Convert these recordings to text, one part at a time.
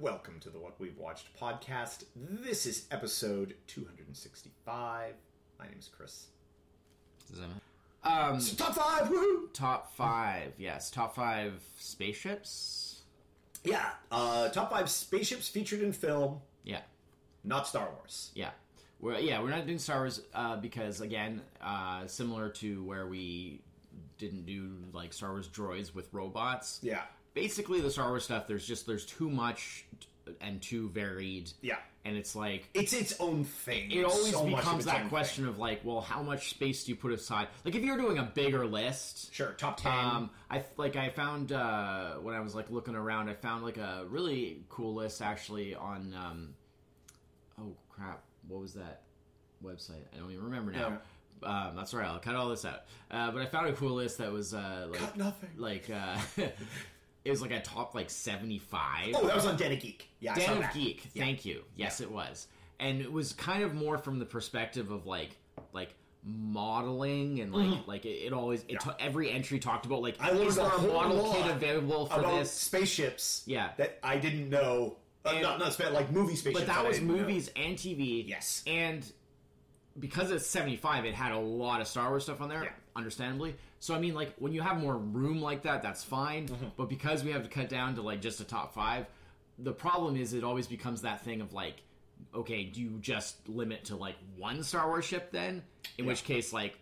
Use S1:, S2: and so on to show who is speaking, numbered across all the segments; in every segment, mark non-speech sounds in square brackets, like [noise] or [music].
S1: welcome to the What We've Watched podcast. This is episode 265. My name is Chris.
S2: Um,
S1: Top five, woohoo!
S2: top five, yes, top five spaceships.
S1: Yeah, uh, top five spaceships featured in film,
S2: Yeah,
S1: not Star Wars.
S2: yeah. We're yeah we're not doing Star Wars uh, because again, uh, similar to where we didn't do like Star Wars droids with robots.
S1: Yeah.
S2: Basically the Star Wars stuff. There's just there's too much and too varied.
S1: Yeah.
S2: and it's like
S1: It's its own thing.
S2: it always
S1: So
S2: becomes that question
S1: thing.
S2: of like, well, how much space do you put aside? Like if you're doing a bigger list,
S1: Sure, top 10.
S2: Um, I like I found uh, when I was like looking around, I found like a really cool list actually on. Um, oh crap! What was that website? I don't even remember now. Um, that's all right. I'll cut all this out. Uh, but I found a cool list that was uh, like
S1: Cut nothing.
S2: Like uh, [laughs] it was like a top like seventy five.
S1: oh, that was on Den of Geek. Yeah, I saw
S2: Den of. Geek.
S1: Yeah.
S2: Thank you. Yes, it was, and it was kind of more from the perspective of like like modeling and like like it, it always it
S1: Mm-hmm. Yeah.
S2: ta- every entry talked about like
S1: I
S2: is there
S1: a
S2: model kit available for
S1: about
S2: this?
S1: spaceships
S2: Yeah.
S1: that I didn't know. Uh, not, not spa- like movie spaceships.
S2: But that was
S1: didn't know.
S2: movies and TV.
S1: Yes.
S2: and because it's seventy five, it had a lot of Star Wars stuff on there.
S1: Yeah.
S2: Understandably, so I mean, like when you have more room like that, that's fine.
S1: Mm-hmm.
S2: But because we have to cut down to like just a top five, the problem is it always becomes that thing of like, okay, do you just limit to like one Star Wars ship then? In which case, like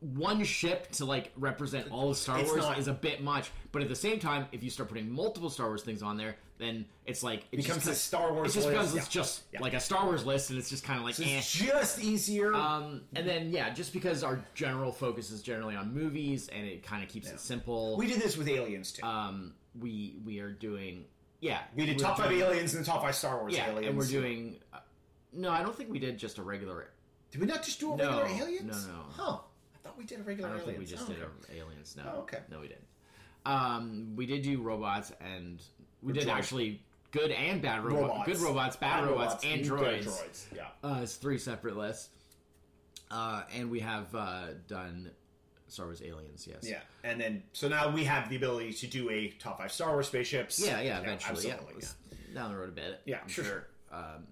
S2: one ship to like represent all of Star
S1: It's
S2: Wars
S1: not-
S2: is a bit much. But at the same time, if you start putting multiple Star Wars things on there, then it's like it
S1: Becomes
S2: just,
S1: a Star Wars
S2: It just
S1: list,
S2: becomes
S1: yeah.
S2: it's just
S1: Yeah.
S2: like a Star Wars list, and it's just kind of like eh.
S1: It's just easier.
S2: Um, and then yeah, just because our general focus is generally on movies, and it kind of keeps it simple.
S1: we did this with aliens too.
S2: um, we we are doing yeah.
S1: we did top five
S2: doing-
S1: aliens and the top five Star Wars
S2: Yeah,
S1: aliens.
S2: and we're doing. Uh, no, I don't think we did just a regular.
S1: Did we not just do a
S2: No,
S1: regular aliens?
S2: no, no.
S1: Huh. I thought we did a regular
S2: I don't
S1: aliens.
S2: think we just
S1: Oh,
S2: did
S1: okay.
S2: a aliens. No,
S1: Oh, okay.
S2: no, we didn't. Um, we did do robots, and we did actually good and bad robots,
S1: robots.
S2: good robots, bad, robots, and droids.
S1: droids. Yeah.
S2: Uh, it's three separate lists. Uh, and we have uh, done Star Wars Aliens, yes.
S1: Yeah, and then so now we have the ability to do a top five Star Wars spaceships.
S2: Yeah, yeah, eventually. Yeah,
S1: absolutely.
S2: Let's- down the road a bit.
S1: Yeah,
S2: I'm
S1: sure, sure.
S2: Um,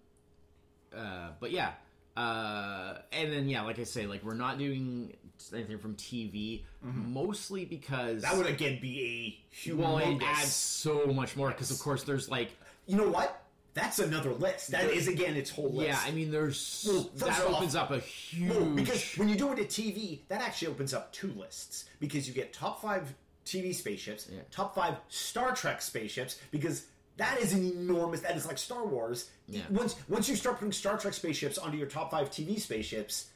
S2: uh, but yeah. Uh, and then yeah, like I say, like we're not doing anything from TV, mostly because
S1: Mm-hmm. That would again be a humongous.
S2: well, it adds so much more because of course there's like
S1: You know what? That's another list. That is again its whole list.
S2: yeah, I mean there's
S1: Well,
S2: that
S1: off-
S2: opens up a huge
S1: No, because when you do it at TV, that actually opens up two lists because you get top five TV spaceships,
S2: Yeah.
S1: top five Star Trek spaceships, because that is an enormous. That is like Star Wars.
S2: Yeah.
S1: Once once you start putting Star Trek spaceships onto your top five TV spaceships,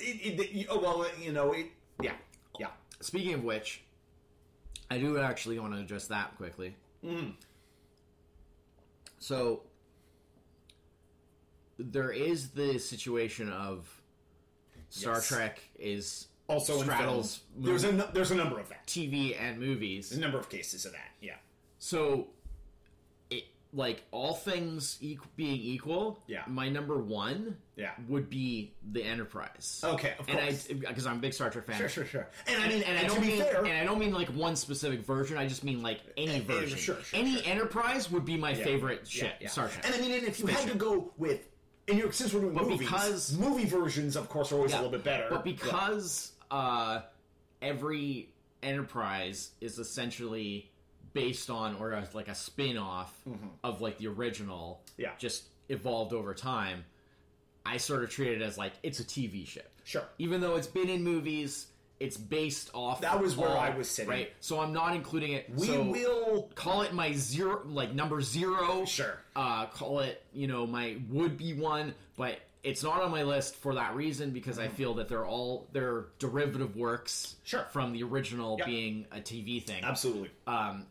S1: it, it, it- oh, well, you know, it, yeah, yeah.
S2: Speaking of which, I do actually want to address that quickly.
S1: Mm.
S2: So there is the situation of Star
S1: Yes.
S2: Trek is
S1: Also,
S2: straddles
S1: there's a there's a number of that.
S2: TV and movies.
S1: A number of cases of that. Yeah.
S2: So, like all things equ- being equal,
S1: Yeah.
S2: My number one,
S1: Yeah.
S2: would be the Enterprise.
S1: Okay, of
S2: and
S1: course.
S2: I because I'm a big Star Trek fan.
S1: Sure, sure, sure. And I mean,
S2: and I don't mean
S1: fair,
S2: and I don't mean like one specific version. I just mean like any version.
S1: sure, sure,
S2: any
S1: sure.
S2: Enterprise would be my
S1: Yeah.
S2: favorite ship.
S1: yeah.
S2: Star Trek.
S1: And I mean, and if you had to go with, and you're, since we're doing
S2: But
S1: movies,
S2: because-
S1: movie versions, of course, are always a little bit better.
S2: But because uh, every Enterprise is essentially based on or like a spin off of like the original,
S1: Mm-hmm. Yeah.
S2: just evolved over time. I sort of treat it as like it's a TV ship.
S1: Sure.
S2: Even though it's been in movies, it's based off.
S1: That was where
S2: of-
S1: I was sitting.
S2: Right. So I'm not including it.
S1: we
S2: so
S1: will.
S2: call it my zero, like number zero.
S1: Sure.
S2: Uh, call it, you know, my would be one, but it's not on my list for that reason because I feel that they're all they're derivative works.
S1: Mm-hmm. Sure.
S2: From the original
S1: Yep.
S2: being a TV thing.
S1: Absolutely.
S2: Um,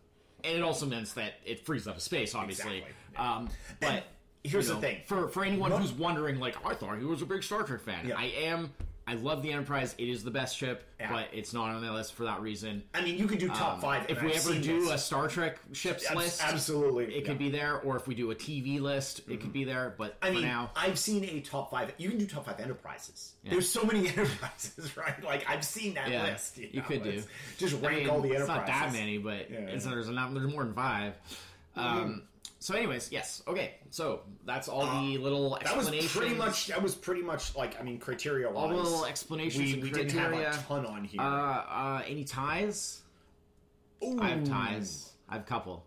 S2: and it also means that it frees up space, obviously.
S1: Exactly, yeah.
S2: Um, but
S1: And here's
S2: you
S1: the thing.
S2: for for anyone
S1: What-
S2: who's wondering, like, I thought he was a big Star Trek fan.
S1: Yeah.
S2: I am. I love the Enterprise. It is the best ship,
S1: Yeah.
S2: but it's not on my list for that reason.
S1: I mean, you could do top
S2: Um,
S1: five.
S2: If we
S1: I've
S2: ever do
S1: this.
S2: a Star Trek ships list,
S1: absolutely,
S2: it could be there. Or if we do a TV list, it could be there. But
S1: I mean,
S2: now,
S1: I've seen a top five. You can do top five enterprises. There's so many [laughs] enterprises, right? Like I've seen that
S2: yeah,
S1: list.
S2: you,
S1: know?
S2: could do.
S1: It's- Just
S2: I
S1: rank
S2: mean,
S1: all the
S2: It's
S1: enterprises.
S2: not that many, but
S1: Yeah,
S2: it's, there's not. There's more than five. Um, so, anyways, yes. Okay, so that's all the little
S1: Uh, That was
S2: explanations.
S1: pretty much. That was pretty much like I mean, criteria wise.
S2: all the little explanations
S1: we, we didn't have a ton on here.
S2: uh, uh, any ties?
S1: Ooh.
S2: I have ties. I have a couple.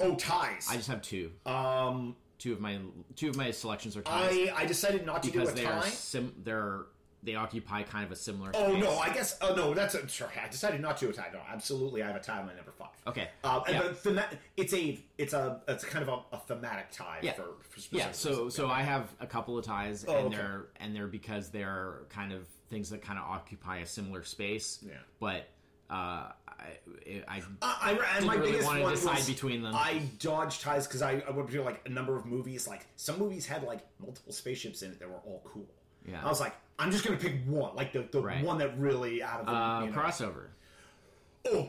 S1: Oh, ties.
S2: I just have two.
S1: um,
S2: Two of my two of my selections are ties
S1: I I decided not to
S2: because
S1: do a tie.
S2: sim. They're they occupy kind of a similar.
S1: Oh
S2: space.
S1: no, I guess. Oh no, that's a, sure. I decided not to do a tie. No, absolutely, I have a tie on my number five.
S2: Okay.
S1: Um, and
S2: yeah.
S1: the thema- it's a it's a it's kind of a, a thematic tie
S2: Yeah.
S1: for, for
S2: yeah. So
S1: reasons.
S2: so I have a couple of ties,
S1: Oh,
S2: and
S1: okay.
S2: they're and they're because they're kind of things that kind of occupy a similar space.
S1: Yeah.
S2: But uh, I I
S1: I, I, my
S2: really
S1: biggest
S2: wanna decide between them.
S1: I dodged ties because I, I would do like a number of movies. Like some movies had like multiple spaceships in it that were all cool.
S2: Yeah.
S1: I was like, I'm just gonna pick one, like the, the
S2: Right.
S1: one that really out of the
S2: uh,
S1: you know,
S2: crossover.
S1: oh,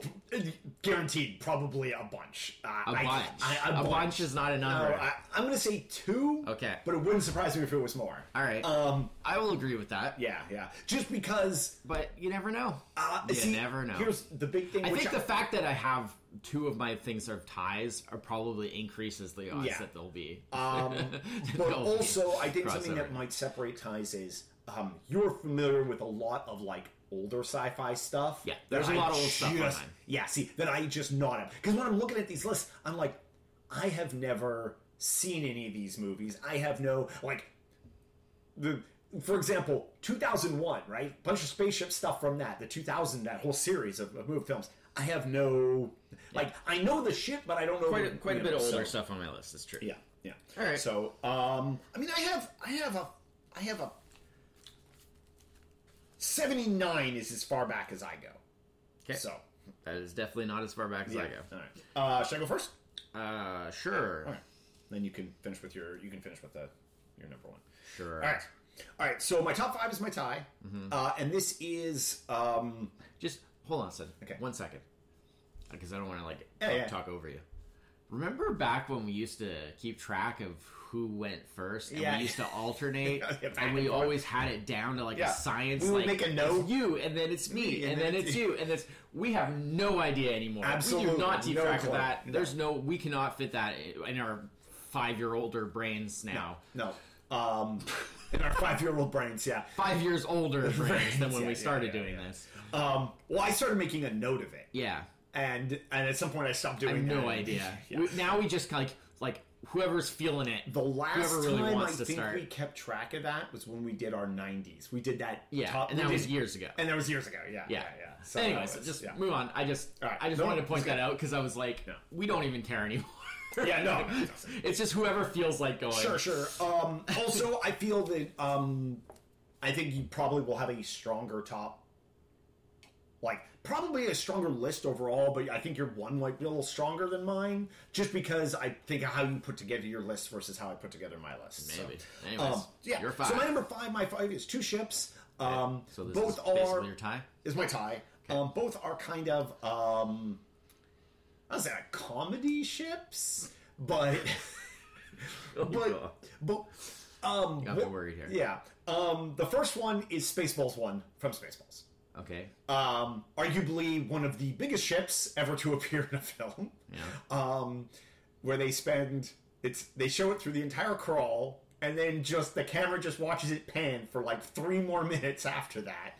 S1: guaranteed, probably a bunch. Uh,
S2: A
S1: I-
S2: bunch.
S1: I-
S2: a bunch is not a
S1: No. I, I'm gonna say two.
S2: Okay.
S1: but it wouldn't surprise me if it was more.
S2: All right.
S1: Um,
S2: I will agree with that.
S1: yeah, yeah. Just because
S2: But you never know.
S1: uh,
S2: You
S1: see,
S2: never know.
S1: Here's the big thing.
S2: I think the fact that I have two of my things are ties are probably increases the odds
S1: Yeah.
S2: that they'll be.
S1: Um, [laughs] but
S2: they'll be
S1: also, I think something that might separate ties is um, you're familiar with a lot of like older sci-fi stuff.
S2: Yeah, there's a
S1: I
S2: lot of old stuff
S1: just-
S2: mine.
S1: Yeah, see that I just not have because when I'm looking at these lists, I'm like, I have never seen any of these movies. I have no like the. For example, 2001, right? Bunch of spaceship stuff from that. The 2000, that whole series of, of movie films. I have no, like, I know the shit, but I don't know
S2: quite a, quite a bit
S1: know,
S2: of older
S1: so-
S2: stuff on my list. That's true.
S1: yeah, yeah.
S2: All right.
S1: So, um, I mean, I have, I have a, I have a. Seventy-nine is as far back as I go.
S2: Okay.
S1: So,
S2: That is definitely not as far back as I go.
S1: All right. Uh, should I go first?
S2: Uh, sure.
S1: All right. Then you can finish with your. You can finish with the your number one.
S2: Sure.
S1: All right. All right. So my top five is my tie,
S2: Mm-hmm.
S1: uh, and this is. Um,
S2: Just hold on a second.
S1: Okay.
S2: One second. Because I don't want to like
S1: Yeah,
S2: talk,
S1: yeah.
S2: talk over you. Remember back when we used to keep track of who went first, and
S1: Yeah.
S2: we used to alternate, [laughs] and we
S1: and
S2: always had it down to like a science.
S1: We would
S2: like,
S1: make a note.
S2: It's you, and then it's me,
S1: Me,
S2: and, then it's you, and it's we have no idea anymore. we
S1: Absolutely,
S2: do not keep
S1: no
S2: track
S1: clue.
S2: of that.
S1: No.
S2: There's no, we cannot fit that in our five-year-older brains now.
S1: no. Um, in our five-year-old brains, yeah.
S2: Five years older [laughs] brains than when
S1: yeah,
S2: we started
S1: yeah,
S2: doing
S1: yeah.
S2: this.
S1: Um, well, I started making a note of it,
S2: Yeah.
S1: and and at some point I stopped doing.
S2: I have no idea. [laughs]
S1: Yeah.
S2: We, now we just like like whoever's feeling it.
S1: The last
S2: Whoever really
S1: time I
S2: to
S1: think
S2: start.
S1: we kept track of that was when we did our 90s. We did that.
S2: yeah,
S1: top-
S2: and that
S1: did-
S2: was years ago.
S1: And that was years ago. Yeah,
S2: yeah,
S1: yeah, yeah. So
S2: Anyways,
S1: it's-
S2: just
S1: yeah.
S2: move on. I just
S1: right.
S2: I just
S1: No,
S2: wanted to point that out because I was like,
S1: Yeah.
S2: we don't even care anymore. [laughs]
S1: Yeah, no, no, [laughs]
S2: it's just whoever feels like going.
S1: Sure, sure. Um, also, I feel that um, I think you probably will have a stronger top, like probably a stronger list overall. But I think your one might be a little stronger than mine, just because I think of how you put together your list versus how I put together my list. So,
S2: Maybe. Anyways,
S1: um, yeah. So my number five, my five is two ships. Um,
S2: so this
S1: both
S2: is
S1: are
S2: basically your tie.
S1: is my tie. Um, both are kind of um, I was say like comedy ships, but [laughs] [laughs] but but um,
S2: Got me worried here.
S1: yeah. Um, the first one is Spaceballs one from Spaceballs.
S2: Okay.
S1: Um, arguably one of the biggest ships ever to [laughs] appear in a film.
S2: Yeah.
S1: Um, where they spend it's they show it through the entire crawl, and then just the camera just watches it pan for like three more [laughs] minutes after that.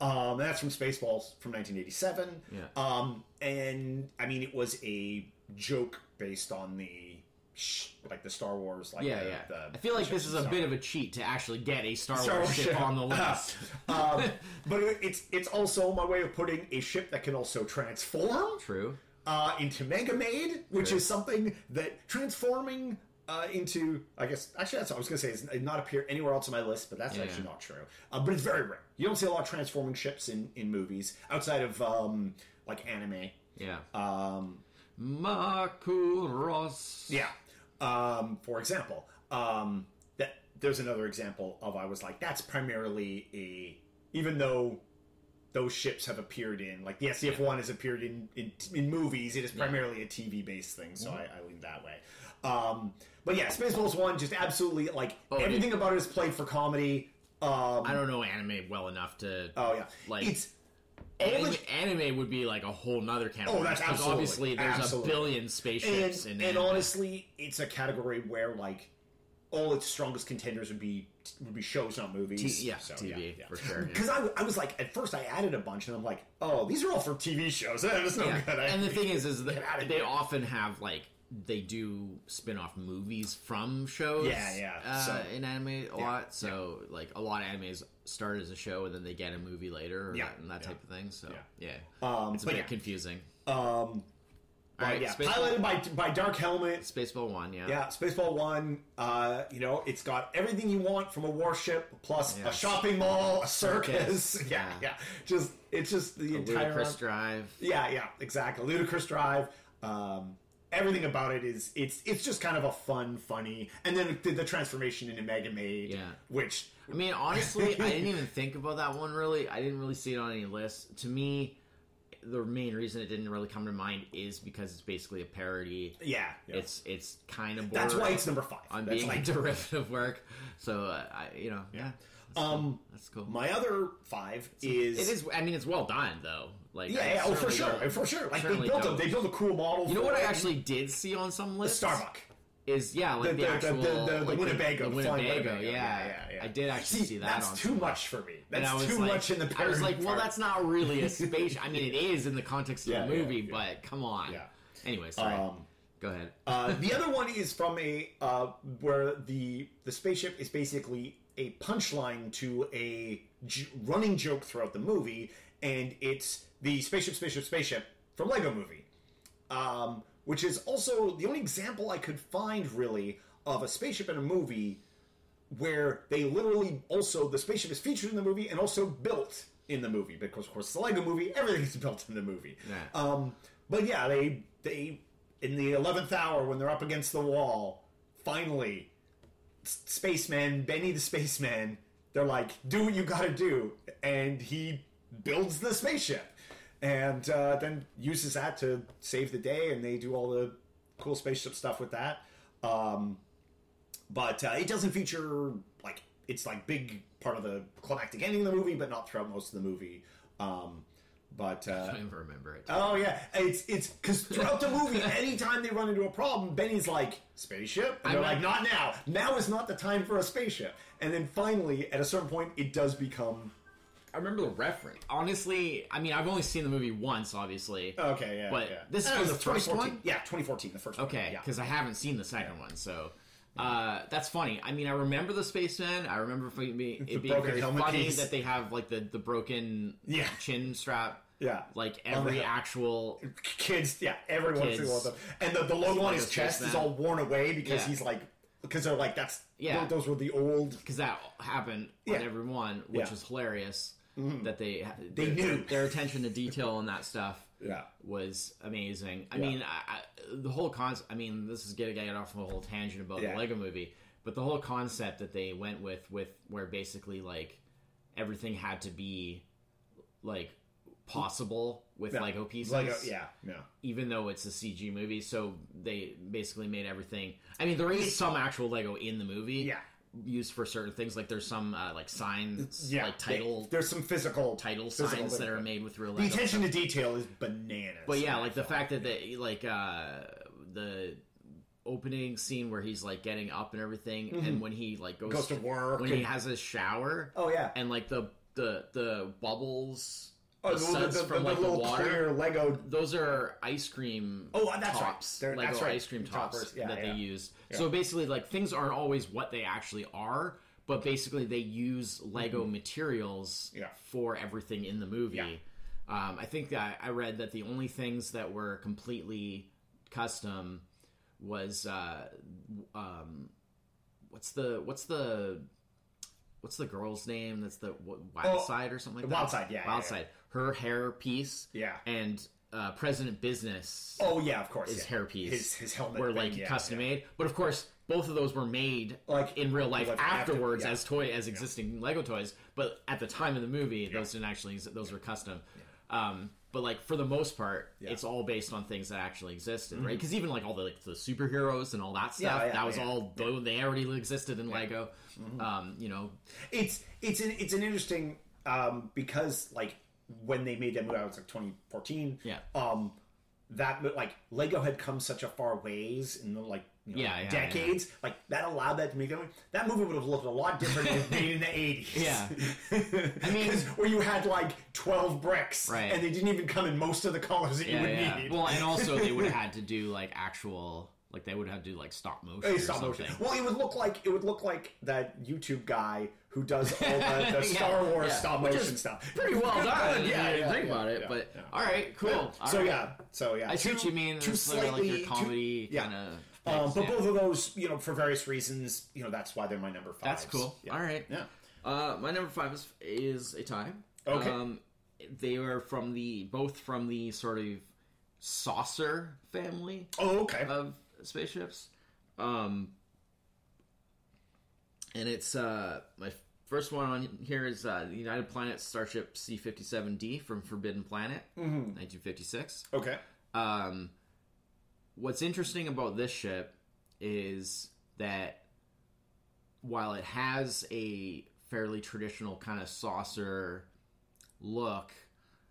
S1: Um, that's from Spaceballs from 1987.
S2: Yeah.
S1: Um, and I mean, it was a joke based on the like the Star Wars. Like
S2: Yeah,
S1: the,
S2: yeah.
S1: the
S2: I feel like this is a bit of a cheat to actually get a Star,
S1: Star
S2: Wars
S1: Wars
S2: ship
S1: ship.
S2: on the [laughs] list.
S1: um, but it's it's also my way of putting a ship that can also transform
S2: True.
S1: uh, into Mega Maid, which
S2: True.
S1: is something that transforming uh, into. I guess actually that's what I was going to say. It's not appear anywhere else on my list, but that's
S2: Yeah.
S1: actually not true. Uh, but it's very rare. You don't see a lot of transforming ships in in movies outside of um, like anime.
S2: Yeah.
S1: Um,
S2: Macross.
S1: yeah. Um, for example, um, that there's another example of I was like, that's primarily a even though those ships have appeared in like the SDF one has appeared in, in in movies, it is primarily a TV based thing, so I, I lean that way. Um, but yeah, Spaceballs one just absolutely like
S2: Oh,
S1: everything about it is played for comedy. Um,
S2: I don't know anime well enough to.
S1: Oh yeah,
S2: Like-
S1: it's
S2: anime, anime would be like a whole nother category.
S1: Oh, that's absolutely-
S2: obviously there's
S1: absolutely.
S2: a billion spaceships
S1: and,
S2: in
S1: and honestly, it's a category where like all its strongest contenders would be would be shows, not movies.
S2: T- yeah,
S1: So,
S2: TV,
S1: yeah,
S2: for sure, yeah.
S1: Because I, I was like, at first I added a bunch, and I'm like, oh, these are all for TV shows. [laughs] That's no
S2: Yeah.
S1: good. I-
S2: And the thing is, is that they often have like they do spin-off movies from shows.
S1: Yeah, yeah.
S2: Uh,
S1: So-
S2: in anime a lot. So like a lot of animes start as a show and then they get a movie later, or
S1: Yeah,
S2: that, and that
S1: yeah.
S2: type of thing. So yeah,
S1: Um,
S2: it's a bit
S1: yeah.
S2: confusing.
S1: um, but
S2: Alright,
S1: yeah,
S2: Spaceball-
S1: piloted by by Dark Helmet.
S2: Spaceball One, yeah,
S1: Yeah, Spaceball One. Uh, you know, it's got everything you want from a warship, plus a shopping mall, a circus.
S2: Circus, [laughs]
S1: yeah,
S2: yeah.
S1: yeah. Just it's just the
S2: The
S1: entire
S2: Ludicrous Drive.
S1: Yeah, yeah, exactly. Ludicrous Drive. Um, everything about it is it's it's just kind of a fun, funny, and then the, the transformation into Mega Maid.
S2: Yeah.
S1: which
S2: I mean, honestly, I didn't [laughs] even think about that one really. I didn't really see it on any list. To me, the main reason it didn't really come to mind is because it's basically a parody.
S1: yeah, yeah.
S2: It's it's kind of
S1: that's why it's number five.
S2: on
S1: That's
S2: being
S1: like
S2: derivative work. So uh, I, you know, yeah, that's
S1: Um,
S2: cool. that's cool.
S1: my other five is
S2: it is. I mean, it's well done though. Like,
S1: yeah, yeah, oh for sure, for sure. Like they built a they built a cool model.
S2: You know what I actually did see on some
S1: list?
S2: lists
S1: Starbuck.
S2: is yeah, like
S1: The-
S2: the,
S1: the-
S2: actual
S1: the- the
S2: like
S1: Winnebago,
S2: the, Winnebago. Yeah,
S1: Yeah, yeah, yeah.
S2: I did actually see, that.
S1: That's too much for me. That's too
S2: like-
S1: much in the.
S2: I was like, well, that's not really a [laughs] space. I mean, it is in the context of
S1: Yeah,
S2: the movie, but come on.
S1: Yeah.
S2: Anyway, sorry.
S1: Um,
S2: Go ahead.
S1: Uh, the [laughs] other one is from a uh, where the the spaceship is basically a punchline to a j- running joke throughout the movie, and it's the spaceship, spaceship, spaceship from Lego Movie, um, which is also the only example I could find really of a spaceship in a movie where they literally also the spaceship is featured in the movie and also built in the movie because of course it's a Lego movie, everything's built in the movie.
S2: Yeah.
S1: Um, but yeah, they they in the eleventh hour when they're up against the wall, finally, spaceman Benny the spaceman, they're like, "Do what you got to do," and he builds the spaceship, and uh, then uses that to save the day, and they do all the cool spaceship stuff with that. Um, but uh, it doesn't feature like it's like big part of the climactic ending of the movie, but not throughout most of the movie. Um, but
S2: I
S1: uh,
S2: don't even remember it.
S1: Oh yeah, it's it's because throughout the movie, [laughs] anytime they run into a problem, Benny's like spaceship, and they're
S2: I'm
S1: like, not now. Now is not the time for a spaceship. And then finally, at a certain point, it does become
S2: I remember the reference. Honestly, I mean, I've only seen the movie once, obviously.
S1: okay. Yeah,
S2: But
S1: yeah.
S2: this was
S1: the
S2: the first
S1: 2014
S2: one?
S1: Yeah, 2014, the first one.
S2: Okay,
S1: yeah.
S2: because I haven't seen the second one, so uh, that's funny. I mean, I remember the spaceman. I remember it being, [laughs] it being
S1: broken
S2: very
S1: helmet
S2: funny
S1: piece.
S2: that they have like the the broken
S1: Yeah.
S2: chin strap.
S1: Yeah.
S2: like every [laughs] actual.
S1: kids, yeah, every once
S2: Kids.
S1: though. And the, the logo on his chest is all worn away because
S2: Yeah.
S1: he's like, because they're like, that's
S2: Yeah.
S1: those were the old.
S2: Because that happened
S1: Yeah.
S2: on every one, which
S1: Yeah.
S2: was hilarious. Mm-hmm. That they
S1: They
S2: their,
S1: knew.
S2: their attention to detail and that stuff. [laughs]
S1: Yeah.
S2: was amazing. I mean, I, I, the whole concept. I mean, this is getting get off on a whole tangent about the Lego Movie, but the whole concept that they went with, with where basically like everything had to be like possible with
S1: Yeah.
S2: Lego pieces,
S1: Lego, yeah, yeah.
S2: even though it's a CG movie. So they basically made everything. I mean, there is some actual Lego in the movie,
S1: Yeah.
S2: used for certain things. Like there's some uh, like signs,
S1: Yeah,
S2: like title
S1: they- there's some physical
S2: title
S1: physical
S2: signs that are made with real
S1: The attention
S2: stuff.
S1: to detail is bananas.
S2: But yeah, like the fact that they like uh the opening scene where he's like getting up and everything, and when he like goes,
S1: Mm-hmm. Goes to work
S2: when he has his shower,
S1: Oh yeah.
S2: and like the the the bubbles,
S1: Oh,
S2: the
S1: the,
S2: suds
S1: the, the,
S2: from
S1: the
S2: like the
S1: little
S2: water.
S1: clear Lego.
S2: Those are ice cream.
S1: Oh, that's right.
S2: tops,
S1: They're-
S2: Lego
S1: that's right.
S2: ice cream tops
S1: Toppers, yeah,
S2: that
S1: yeah.
S2: they used. So basically, like things aren't always what they actually are, but basically they use Lego materials
S1: Mm-hmm. Yeah.
S2: for everything in the movie.
S1: Yeah.
S2: Um, I think that I read that the only things that were completely custom was uh, um, what's the what's the what's the girl's name? That's the what, Wild
S1: Oh,
S2: Side or something like that.
S1: Wyldstyle, yeah,
S2: Wild
S1: yeah,
S2: Side. Her hair piece.
S1: Yeah.
S2: And uh, President Business
S1: Oh yeah, of course.
S2: his
S1: yeah.
S2: hairpiece
S1: His his helmet.
S2: were
S1: thing,
S2: like
S1: yeah,
S2: custom
S1: yeah.
S2: made. But of course, both of those were made
S1: Like,
S2: in real life
S1: after-
S2: afterwards
S1: yeah.
S2: as toy as existing Lego toys. But at the time of the movie, those didn't actually those were custom. Um, but like for the most part.
S1: Mm-hmm.
S2: it's all based on things that actually existed, right? Because even like all the like the superheroes and all that stuff, that was all though they already existed in Lego. Um, you know,
S1: It's it's an it's an interesting um, because like when they made that movie, I was like 2014.
S2: Yeah.
S1: Um, that like Lego had come such a far ways in the like you know,
S2: Yeah, yeah,
S1: decades. Like that allowed that to make that movie. That movie would have looked a lot different if made in the [laughs] 80s.
S2: Yeah. [laughs]
S1: I
S2: mean-
S1: where you had like 12 bricks,
S2: Right.
S1: and they didn't even come in most of the colors that you would
S2: yeah.
S1: need.
S2: Well, and also they would [laughs] have had to do like actual, like they would have to do like stop motion
S1: stop
S2: something.
S1: motion. Well, it would look like it would look like that YouTube guy who does all the, [laughs] the Star Wars
S2: yeah.
S1: stop motion stuff.
S2: Pretty well [laughs] done.
S1: yeah, yeah,
S2: think about it. but all right, cool. All
S1: so
S2: right.
S1: yeah, so yeah,
S2: I see what you mean.
S1: Two
S2: sort like
S1: slightly
S2: your comedy
S1: yeah.
S2: kind of.
S1: Um, but both of those, you know, for various reasons, you know, that's why they're my number five.
S2: That's cool.
S1: Yeah.
S2: All right.
S1: Yeah.
S2: Uh, my number five is is a tie.
S1: Okay.
S2: Um, they are from the both from the sort of saucer family
S1: Oh, okay.
S2: of spaceships. Um, and it's uh, my first one on here is uh, the United Planets Starship C fifty seven D from Forbidden Planet, nineteen fifty six.
S1: okay.
S2: Um, what's interesting about this ship is that while it has a fairly traditional kind of saucer look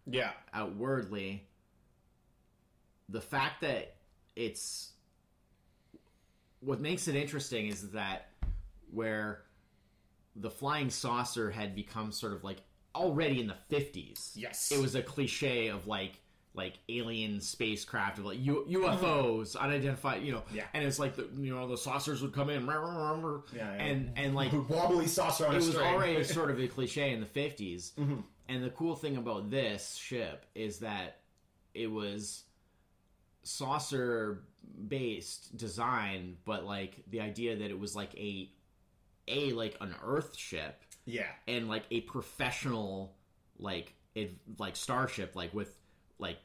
S1: Yeah.
S2: outwardly, the fact that it's what makes it interesting is that where the flying saucer had become sort of like already in the 50s
S1: Yes.
S2: it was a cliche of like like alien spacecraft of like U- UFOs unidentified you know
S1: Mm-hmm. Yeah.
S2: and it's like the you know the saucers would come in
S1: Yeah, yeah.
S2: and and like [laughs]
S1: wobbly saucer on
S2: it was
S1: string.
S2: already [laughs] sort of a cliche in the 50s
S1: Mm-hmm.
S2: and the cool thing about this ship is that it was saucer based design but like the idea that it was like a a like an earth ship
S1: yeah.
S2: and like a professional like it like starship like with like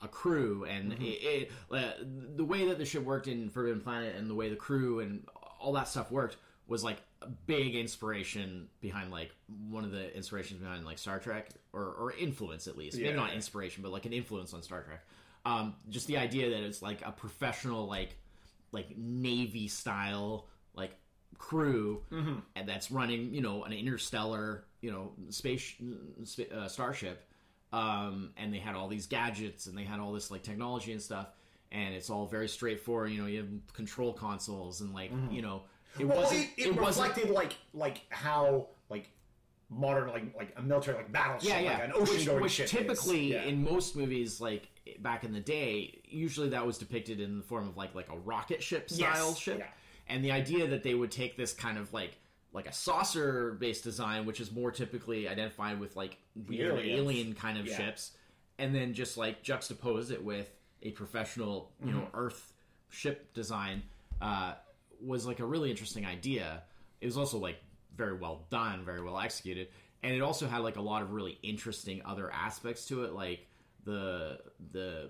S2: a crew and
S1: Mm-hmm.
S2: it, it uh, the way that the ship worked in Forbidden Planet and the way the crew and all that stuff worked was like a big inspiration behind like one of the inspirations behind like Star Trek or, or influence at least
S1: Yeah.
S2: maybe not inspiration but like an influence on Star Trek um, just the idea that it's like a professional like like navy style crew
S1: Mm-hmm.
S2: and that's running you know an interstellar you know space spa- uh, starship um, and they had all these gadgets and they had all this like technology and stuff and it's all very straightforward you know you have control consoles and like you know it
S1: Mm-hmm. Well,
S2: wasn't
S1: it, it,
S2: it, wasn't
S1: reflected like like how like modern like like a military like battleship,
S2: yeah, yeah.
S1: like an ocean going
S2: which
S1: ship.
S2: typically
S1: Yeah.
S2: in most movies, like back in the day, usually that was depicted in the form of like like a rocket ship style
S1: Yes,
S2: ship,
S1: yeah.
S2: And the idea that they would take this kind of like like a saucer based design, which is more typically identified with like weird
S1: aliens.
S2: alien kind of
S1: Yeah.
S2: ships, and then just like juxtapose it with a professional, you know,
S1: Mm-hmm.
S2: Earth ship design uh, was like a really interesting idea. It was also like very well done, very well executed, and it also had like a lot of really interesting other aspects to it, like the the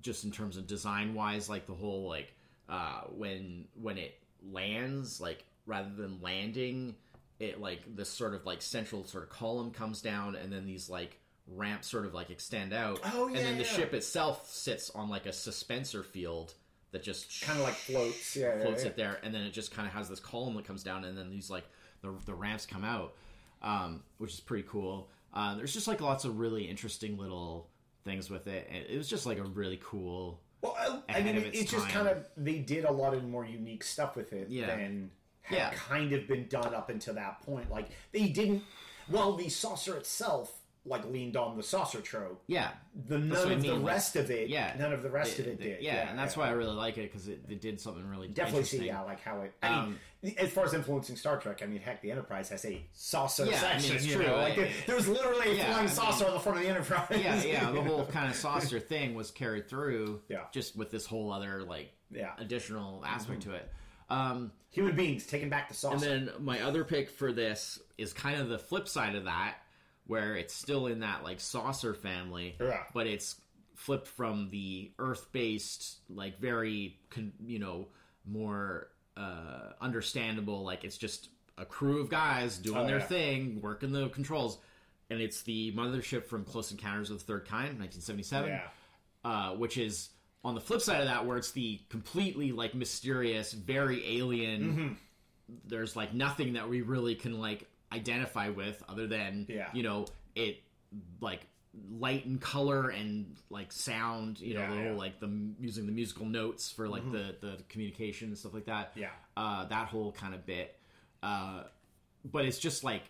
S2: just in terms of design wise, like the whole like uh, when when it lands, like rather than landing, it like this sort of like central sort of column comes down, and then these like ramps sort of like extend out,
S1: Oh,
S2: and then the
S1: yeah.
S2: ship itself sits on like a suspensor field that just
S1: kind of like floats. Yeah, yeah,
S2: floats
S1: yeah.
S2: it there, and then it just kind of has this column that comes down, and then these like the the ramps come out, um, which is pretty cool. Uh, there's just like lots of really interesting little things with it. It was just like a really cool.
S1: Well, I, I mean,
S2: its
S1: it's just kind of they did a lot of more unique stuff with it
S2: Yeah.
S1: than had
S2: Yeah.
S1: kind of been done up until that point. Like they didn't. Well, the saucer itself like leaned on the saucer trope.
S2: Yeah,
S1: The none
S2: I
S1: of the
S2: mean, like-
S1: rest of it.
S2: yeah,
S1: none of the rest of
S2: It-
S1: it did.
S2: Yeah, and that's why I really like it because it, it did something really
S1: Definitely see, yeah, like how it. I
S2: Um,
S1: mean, as far as influencing Star Trek, I mean, heck, the Enterprise has a saucer
S2: Yeah, I mean,
S1: section.
S2: it's true.
S1: know, like
S2: I-
S1: there- was literally a
S2: Yeah, I
S1: flying
S2: mean-
S1: saucer on the front of the Enterprise.
S2: yeah, yeah, the whole [laughs] kind of saucer thing was carried through.
S1: Yeah.
S2: just with this whole other like
S1: Yeah.
S2: additional aspect to it. Um,
S1: Human beings taking back the saucer.
S2: And then my other pick for this is kind of the flip side of that, where it's still in that like saucer family,
S1: Yeah.
S2: but it's flipped from the Earth-based, like very, con- you know, more uh, understandable. Like it's just a crew of guys doing
S1: Oh,
S2: their
S1: yeah.
S2: thing, working the controls, and it's the mothership from Close Encounters of the Third Kind, 1977
S1: yeah.
S2: uh, which is on the flip side of that, where it's the completely like mysterious, very alien.
S1: Mm-hmm.
S2: There's like nothing that we really can like identify with, other than
S1: Yeah.
S2: you know it like light and color and like sound you know
S1: Yeah,
S2: the whole
S1: yeah.
S2: like the using the musical notes for like the the communication and stuff like that.
S1: Yeah.
S2: uh that whole kind of bit. Uh but it's just like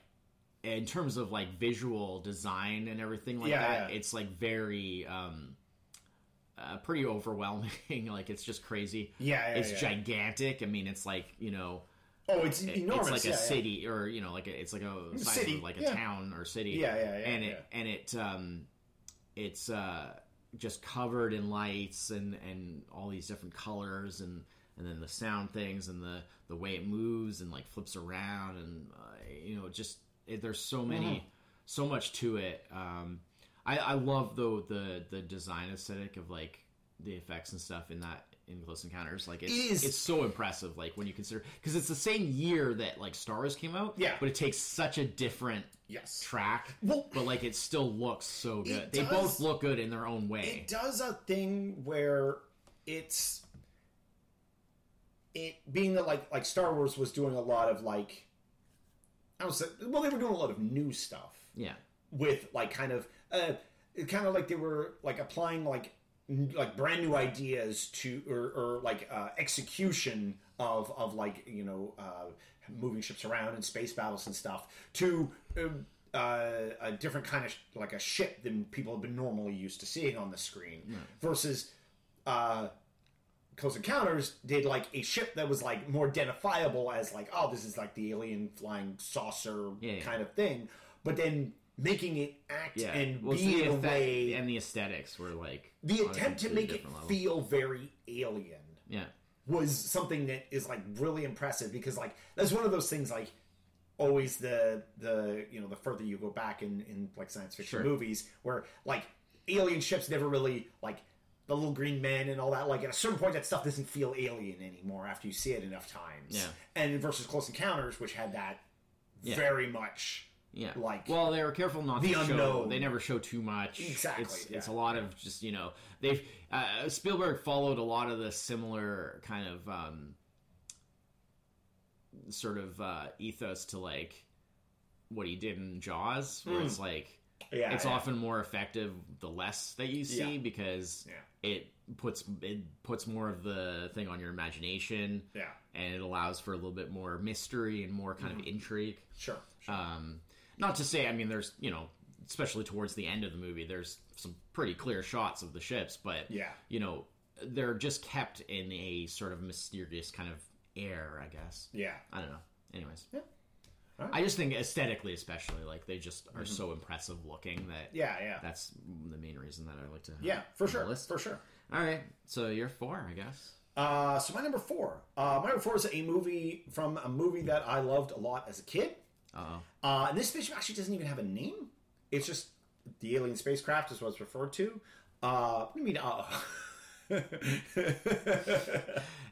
S2: in terms of like visual design and everything like that it's like very um uh, pretty overwhelming. [laughs] Like it's just crazy.
S1: Yeah,
S2: it's gigantic. I mean it's like you know
S1: Oh, it's
S2: it-
S1: enormous.
S2: It's like
S1: yeah,
S2: a
S1: yeah.
S2: city, or you know, like a, it's like a size
S1: City,
S2: of like a
S1: yeah.
S2: town or city.
S1: Yeah, yeah, yeah,
S2: And it
S1: yeah.
S2: and it um, it's uh, just covered in lights and and all these different colors and and then the sound things and the the way it moves and like flips around and uh, you know just it, there's so many
S1: Mm-hmm.
S2: so much to it. Um, I I love though the the design aesthetic of like the effects and stuff in that in Close Encounters. Like it's
S1: It is-
S2: it's so impressive. Like when you consider because it's the same year that like Star Wars came out.
S1: Yeah.
S2: but it takes such a different
S1: Yes.
S2: track.
S1: Well-
S2: but like it still looks so good. They
S1: does-
S2: both look good in their own way.
S1: It does a thing where it's it being that like like Star Wars was doing a lot of like I don't well they were doing a lot of new stuff
S2: yeah,
S1: with like kind of uh kind of like they were like applying like like brand new ideas to or, or like uh, execution of of like you know uh, moving ships around and space battles and stuff to um, uh, a different kind of sh- like a ship than people have been normally used to seeing on the screen versus uh Close Encounters did like a ship that was like more identifiable as like oh this is like the alien flying saucer
S2: Yeah, yeah.
S1: kind of thing, but then making it act
S2: yeah.
S1: and
S2: Well,
S1: be in a way
S2: and the aesthetics were like
S1: the attempt to make it
S2: level.
S1: feel very alien
S2: yeah.
S1: was something that is like really impressive because like that's one of those things like always the the you know the further you go back in in like science fiction
S2: Sure.
S1: movies where like alien ships never really like the little green men and all that like at a certain point that stuff doesn't feel alien anymore after you see it enough times
S2: Yeah.
S1: and versus close encounters which had that
S2: Yeah.
S1: very much
S2: Yeah.
S1: Like-
S2: well, they were careful not
S1: The
S2: to show. They never show too much.
S1: Exactly,
S2: It's,
S1: yeah.
S2: it's a lot of just you know they've uh, Spielberg followed a lot of the similar kind of um, sort of uh, ethos to like what he did in Jaws, where it's like
S1: yeah
S2: it's
S1: yeah.
S2: often more effective the less that you see
S1: Yeah.
S2: because
S1: Yeah.
S2: it puts it puts more of the thing on your imagination
S1: yeah
S2: and it allows for a little bit more mystery and more kind
S1: Mm-hmm.
S2: of intrigue.
S1: sure, sure.
S2: Um, not to say, I mean, there's you know, especially towards the end of the movie, there's some pretty clear shots of the ships, but
S1: Yeah.
S2: you know, they're just kept in a sort of mysterious kind of air, I guess.
S1: yeah
S2: I don't know. Anyways,
S1: Yeah. Alright.
S2: I just think aesthetically, especially, like they just are so impressive looking that
S1: Mm-hmm. yeah yeah
S2: that's the main reason that I like to.
S1: yeah for sure
S2: list.
S1: for sure
S2: All right, so you're four, I guess.
S1: Uh, so my number four. Uh, my number four is a movie from a movie that I loved a lot as a kid.
S2: Uh-oh.
S1: Uh, and this spaceship actually doesn't even have a name. It's just the alien spacecraft is what it's referred to. Uh, I mean, uh, [laughs]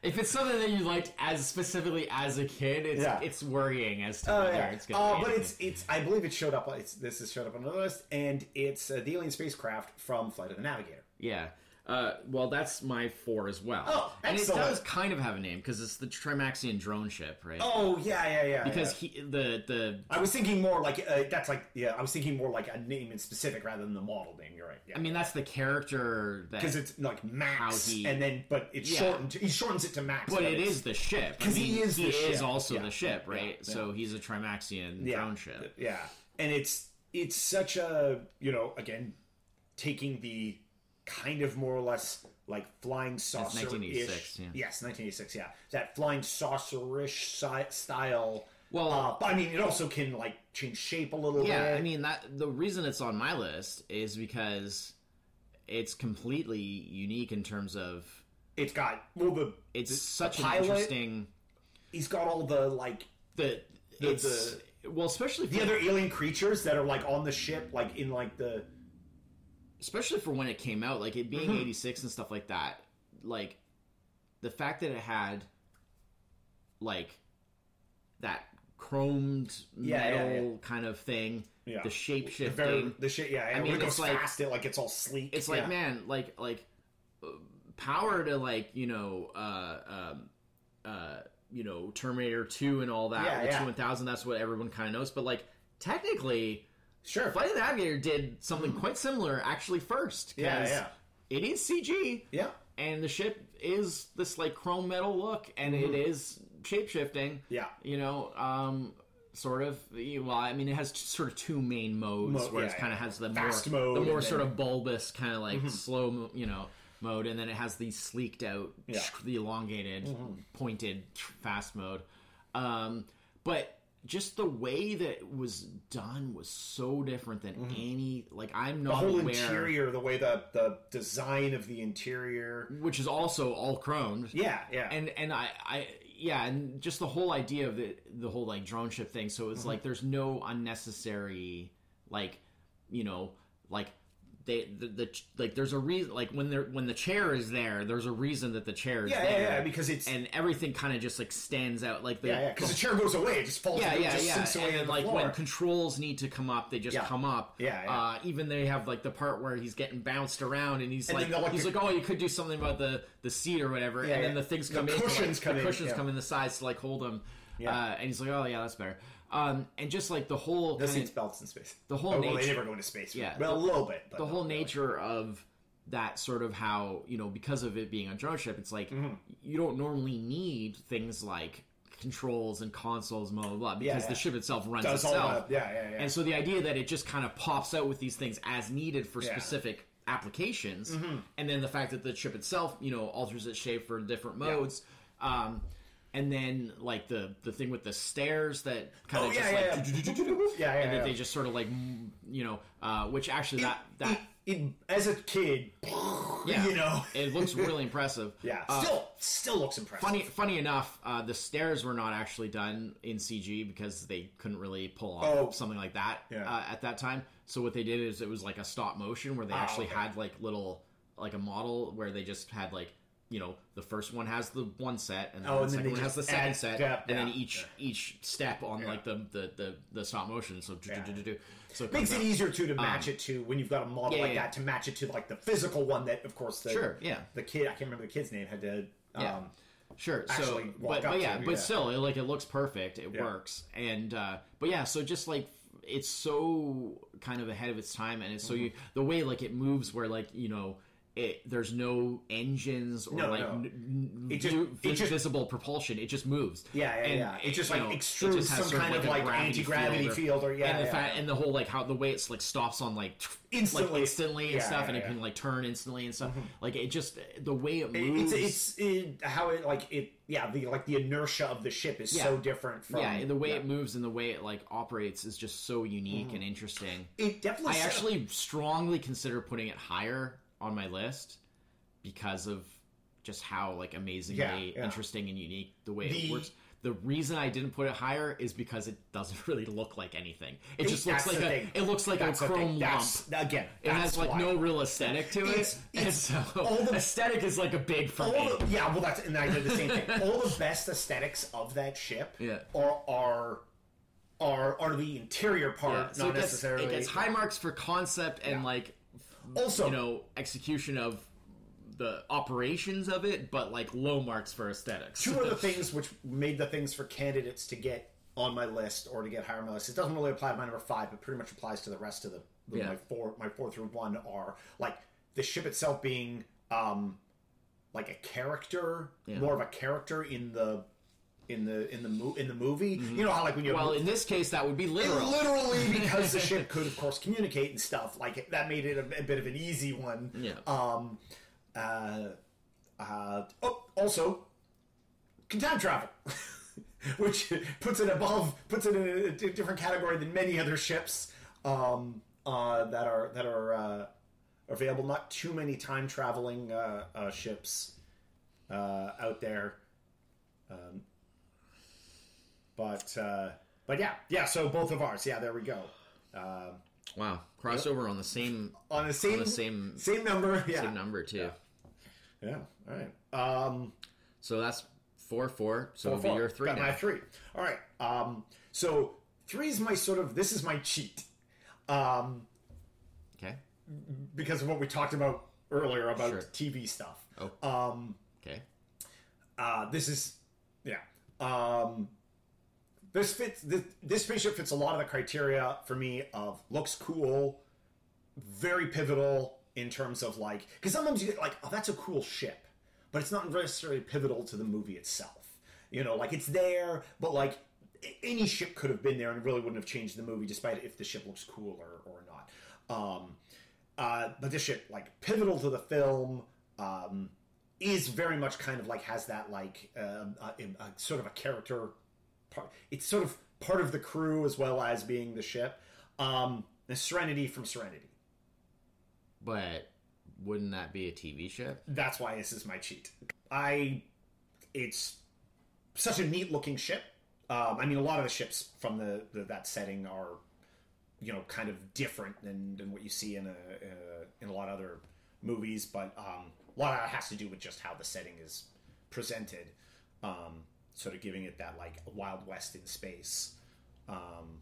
S2: If it's something that you liked as specifically as a kid, it's
S1: Yeah.
S2: it's worrying as to
S1: Oh,
S2: whether
S1: yeah.
S2: it's going
S1: Uh,
S2: to be.
S1: but
S2: anything.
S1: it's it's I believe it showed up. It's this has showed up on the list, and it's uh, the alien spacecraft from Flight of the Navigator.
S2: Yeah. Uh, well, that's my four as well.
S1: Oh,
S2: and it does kind of have a name because it's the Trimaxion drone ship, right?
S1: Oh yeah, yeah, yeah.
S2: because
S1: yeah.
S2: he the the
S1: I was thinking more like uh, that's like yeah. I was thinking more like a name in specific rather than the model name. You're right. Yeah.
S2: I mean that's the character that.
S1: because it's like Max,
S2: he-
S1: and then but it's
S2: Yeah.
S1: shortened. He shortens it to Max,
S2: but
S1: it's-
S2: is the ship
S1: 'Cause
S2: I
S1: he is the
S2: he is
S1: ship.
S2: also the ship, right? So he's a
S1: Trimaxion
S2: drone ship.
S1: Yeah, and it's it's such a you know again taking the kind of more or less like flying saucer
S2: 1986, yeah.
S1: Yes, 1986. Yeah, that flying saucer-ish si- style.
S2: Well-
S1: uh, but I mean, it also can like change shape a little
S2: Yeah,
S1: bit.
S2: I mean that the reason it's on my list is because it's completely unique in terms of
S1: it's got well the
S2: it's
S1: the
S2: such an
S1: pilot,
S2: interesting
S1: He's got all the like
S2: the
S1: The-
S2: it's well especially
S1: the other alien creatures that are like on the ship, like in like the
S2: especially for when it came out, like it being
S1: Mm-hmm.
S2: 86 and stuff like that, like the fact that it had like that chromed
S1: Yeah, yeah,
S2: metal
S1: yeah.
S2: kind of thing,
S1: Yeah.
S2: the shape shifting.
S1: the shit. Yeah, yeah.
S2: mean,
S1: it goes
S2: it's like-
S1: fast, it like it's all sleek.
S2: it's like
S1: yeah.
S2: man, like like uh, power to like you know uh um uh you know Terminator 2 and all that,
S1: Yeah,
S2: the
S1: yeah.
S2: 2000 that's what everyone kind of knows, but like technically
S1: Sure.
S2: Flight of the Navigator did something quite similar actually first.
S1: Yeah, yeah.
S2: It is CG,
S1: Yeah.
S2: and the ship is this like chrome metal look, and it is shape shifting.
S1: Mm-hmm. Yeah.
S2: you know, um, sort of. Well, I mean, it has t- sort of two main modes,
S1: Mo-
S2: where it
S1: yeah,
S2: kind of
S1: yeah.
S2: has the
S1: Fast
S2: more
S1: mode
S2: the more sort
S1: Mm-hmm.
S2: of bulbous kind of like slow, mo- you know, mode, and then it has the sleeked out,
S1: Yeah. Mm-hmm.
S2: the elongated, pointed fast mode. Um, but just the way that it was done was so different than any like I'm
S1: Mm-hmm. The whole
S2: aware,
S1: interior, the way the the design of the interior.
S2: which is also all chromed.
S1: Yeah, yeah.
S2: and and I, I yeah and just the whole idea of the the whole like drone ship thing so it's like there's no unnecessary like you know like they the, the like there's a reason like when they're when the chair is there there's a reason that the chair is
S1: yeah,
S2: there
S1: yeah, yeah, because it's
S2: and everything kind of just like stands out like the
S1: yeah, yeah, because the chair goes away, it just falls.
S2: yeah, yeah,
S1: just
S2: yeah.
S1: sinks away
S2: And
S1: in the
S2: like
S1: floor.
S2: when controls need to come up, they just
S1: Yeah.
S2: come up.
S1: Yeah, yeah.
S2: Uh, even they have like the part where he's getting bounced around, and he's
S1: And
S2: like,
S1: like,
S2: he's like, oh, you could do something about the the seat or whatever.
S1: Yeah,
S2: and then the things
S1: The
S2: come in, to,
S1: cushions
S2: like,
S1: come
S2: the
S1: in,
S2: cushions come in the sides to like hold him.
S1: Yeah.
S2: Uh, and he's like, oh yeah, that's better. Um, and just like the whole
S1: the
S2: kinda-
S1: seats belts in space.
S2: the whole
S1: oh, well, they
S2: nature-
S1: never go into space.
S2: Yeah,
S1: well, a little bit. But
S2: the whole
S1: really.
S2: nature of that sort of how you know because of it being a drone ship it's like
S1: Mm-hmm.
S2: you don't normally need things like controls and consoles blah blah blah because
S1: yeah.
S2: the ship itself runs
S1: Does
S2: itself
S1: that? Yeah, yeah, yeah.
S2: and so the idea that it just kind of pops out with these things as needed for
S1: Yeah. Mm-hmm.
S2: specific applications and then the fact that the ship itself you know alters its shape for different modes um and then like the the thing with the stairs that kind
S1: oh
S2: of
S1: yeah,
S2: just
S1: yeah,
S2: like
S1: yeah. yeah, yeah, [laughs]
S2: and
S1: yeah.
S2: that they just sort of like you know uh which actually that that
S1: It- it- as a kid, [laughs]
S2: yeah,
S1: you know,
S2: it looks really impressive. [laughs]
S1: yeah,
S2: Uh,
S1: still, still looks impressive.
S2: funny, funny enough, uh, the stairs were not actually done in CG because they couldn't really pull off
S1: Oh.
S2: something like that uh, at that time. So what they did is it was like a stop motion where they actually
S1: okay.
S2: had like little like a model where they just had like you know the first one has the one set and then
S1: Oh,
S2: the
S1: and then
S2: second one has the second
S1: add-
S2: set
S1: yeah,
S2: and then
S1: yeah,
S2: each each step on
S1: Yeah.
S2: like the, the the the stop motion so so it
S1: Makes it
S2: out.
S1: easier too to match it to when you've got a model
S2: Um,
S1: like that to match it to like the physical one that, of course, the
S2: Sure, yeah.
S1: the kid I can't remember the kid's name had to. Um,
S2: Yeah. Sure. So, but, but yeah, but still, it, like it looks perfect. It works, and uh, but yeah, so just like it's so kind of ahead of its time, and it's so you
S1: Mm-hmm.
S2: the way like it moves, where like you know. It, there's no engines or
S1: No,
S2: like
S1: no.
S2: n-
S1: It just-
S2: vi-
S1: it just-
S2: visible propulsion. It just moves.
S1: Yeah, yeah,
S2: And
S1: yeah. It just like
S2: know,
S1: extrudes
S2: just
S1: some kind of
S2: a
S1: like
S2: gravity
S1: anti-gravity field or- yeah,
S2: and the
S1: yeah,
S2: fact
S1: yeah.
S2: and the whole like how the way it's like stops on like
S1: Instantly.
S2: like instantly and
S1: Yeah,
S2: stuff, and it.
S1: Mm-hmm.
S2: can like turn instantly and stuff. Like it just the way it moves.
S1: it's it's it, how it like it yeah the like the inertia of the ship is so different from
S2: yeah, the way it moves and the way it like operates is just so unique and interesting.
S1: it definitely
S2: I actually strongly consider putting it higher on my list because of just how like amazingly
S1: Yeah, yeah.
S2: interesting and unique the way
S1: The-
S2: it works. The reason I didn't put it higher is because it doesn't [laughs] really look like anything. It just looks like a
S1: thing.
S2: it looks like
S1: That's
S2: a chrome lump.
S1: Again.
S2: It has like
S1: why.
S2: no real aesthetic to
S1: It's-
S2: it, [laughs] and
S1: it's
S2: so
S1: all the-
S2: aesthetic is like a big for me.
S1: The, yeah, well, that's and I did the same thing. [laughs] All the best aesthetics of that ship
S2: Yeah.
S1: are are are are the interior part,
S2: Yeah, so
S1: not
S2: it gets,
S1: necessarily.
S2: it gets high marks for concept and like
S1: Also,
S2: you know execution of the operations of it, but like low marks for aesthetics.
S1: two of the [laughs] things which made the things for candidates to get on my list or to get higher on my list. It doesn't really apply to my number five, but pretty much applies to the rest of the,
S2: Yeah.
S1: my four my four through one are like the ship itself being um like a character,
S2: Yeah.
S1: more of a character in the in the in the mo- in the movie. You know how like when you
S2: well, in this case, that would be literal.
S1: literally [laughs] because the ship could of course communicate and stuff like that made it a, a bit of an easy one
S2: Yeah.
S1: um uh uh oh also can time travel [laughs] which puts it above puts it in a different category than many other ships um uh that are that are uh available not too many time traveling uh, uh ships uh out there um but uh but yeah yeah so both of ours yeah there we go um
S2: Wow, crossover on the same
S1: on the same
S2: the same
S1: same number [laughs] yeah
S2: same number too.
S1: yeah all right um
S2: So that's four four. So
S1: Four,
S2: it'll be your three
S1: Got
S2: now.
S1: my three. All right. Um, so three is my sort of this is my cheat, um,
S2: Okay.
S1: because of what we talked about earlier about
S2: Sure.
S1: TV stuff.
S2: Oh.
S1: Um,
S2: Okay.
S1: uh, this is yeah. Um, this fits. This, this spaceship fits a lot of the criteria for me of looks cool, very pivotal in terms of like because sometimes you get like, oh, that's a cool ship, but it's not necessarily pivotal to the movie itself. You know, like it's there, but like any ship could have been there and really wouldn't have changed the movie, despite if the ship looks cool or, or not. Um, uh, but this ship, like pivotal to the film, um, is very much kind of like has that like uh, a, a sort of a character part. It's sort of part of the crew as well as being the ship. Um, the Serenity from Serenity.
S2: But wouldn't that be a TV ship?
S1: That's why this is my cheat. I, it's such a neat looking ship. Um, I mean, a lot of the ships from the, the that setting are, you know, kind of different than, than what you see in a uh, in a lot of other movies. But um, a lot of that has to do with just how the setting is presented, um, sort of giving it that like Wild West in space. Um,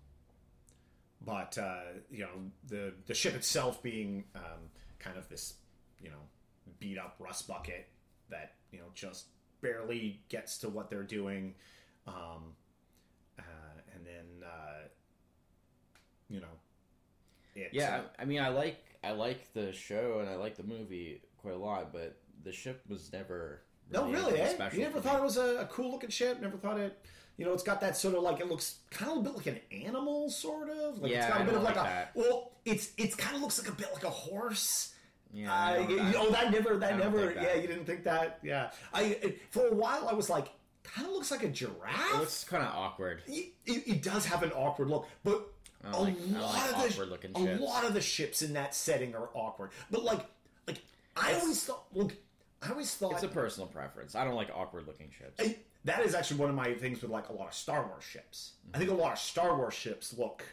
S1: but uh, you know the the ship itself being um, kind of this you know beat up rust bucket that you know just barely gets to what they're doing um, uh, and then uh, you know it's,
S2: Yeah,
S1: uh,
S2: I I mean, I like I like the show and I like the movie quite a lot, but the ship was never.
S1: No really eh? you never thought it was a, a cool looking ship never thought it you know it's got that sort of like it looks kind of a bit like an animal sort of like it's
S2: Yeah,
S1: got a
S2: I
S1: bit of like,
S2: like
S1: a
S2: that.
S1: well it's it's kind of looks like a bit like a horse
S2: Yeah,
S1: Uh, you,
S2: know
S1: oh, that never, that never,
S2: that.
S1: yeah, you didn't think that, yeah. I it, for a while I was like, kind of looks like a giraffe.
S2: It looks kind of awkward.
S1: It, it, it does have an awkward look, but a
S2: like-
S1: lot
S2: like
S1: of the a
S2: ships.
S1: lot of the ships in that setting are awkward. But like, like I
S2: It's-
S1: always thought, look, I always thought
S2: It's a personal preference. I don't like awkward looking ships.
S1: I- that is actually one of my things with like a lot of Star Wars ships. I think a lot of Star Wars ships look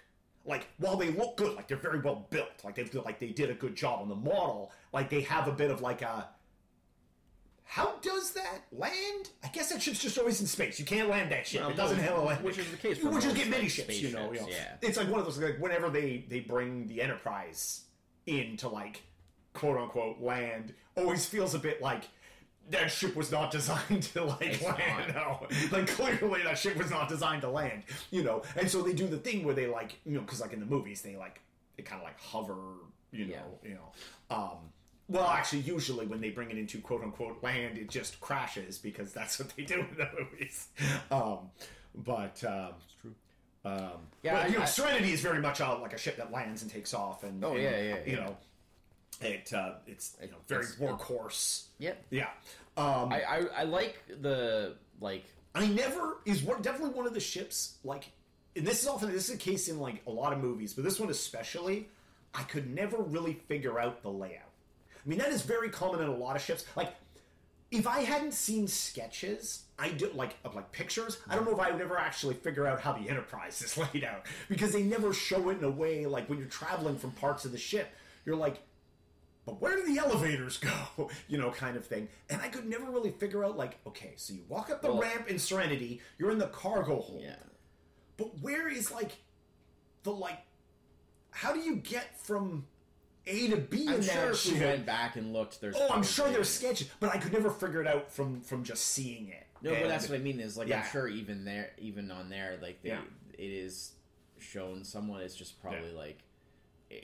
S1: like while they look good, like they're very well built, like they feel like they did a good job on the model, like they have a bit of like a how does that land? I guess that ship's just always in space. You can't land that ship.
S2: Well,
S1: it doesn't have a land.
S2: which is the case for
S1: Which is get many ships, you know. you know.
S2: yeah.
S1: It's like one of those like whenever they they bring the Enterprise in to like quote unquote land, always feels a bit like that ship was not [laughs] designed to like
S2: It's
S1: land. [laughs] No, like clearly that ship was not designed to land. You know, and so they do the thing where they like you know because like in the movies they like they kind of like hover. You know,
S2: Yeah.
S1: you know. Um, well, actually, usually when they bring it into quote unquote land, it just crashes because that's what they do in the movies. [laughs] Um, but um, it's
S2: true.
S1: Um,
S2: Yeah,
S1: well,
S2: I-
S1: you know,
S2: I-
S1: Serenity is very much uh, like a ship that lands and takes off, and
S2: Oh,
S1: and,
S2: yeah, yeah,
S1: you
S2: yeah.
S1: know, it uh, it's you know very workhorse.
S2: Yep.
S1: Yeah. Um,
S2: I, I I like the like
S1: I never is one definitely one of the ships like and this is often this is a case in like a lot of movies, but this one especially, I could never really figure out the layout. I mean that is very common in a lot of ships. Like if I hadn't seen sketches, I do like of like pictures. I don't know if I would ever actually figure out how the Enterprise is [laughs] laid out because they never show it in a way like when you're traveling from parts of the ship, you're like, but where do the elevators go? [laughs] You know, kind of thing. And I could never really figure out like, okay, so you walk up the
S2: Well-
S1: ramp in Serenity, you're in the cargo hold,
S2: yeah.
S1: but where is like the like? How do you get from A to B
S2: I'm
S1: in
S2: sure
S1: that
S2: if we went back and looked, there's.
S1: Oh, I'm sure there's sketches, but I could never figure it out from from just seeing it.
S2: No, but that's what I mean. Is like
S1: Yeah.
S2: I'm sure even there, even on there, like they,
S1: Yeah.
S2: it is shown somewhat. It's just probably like it-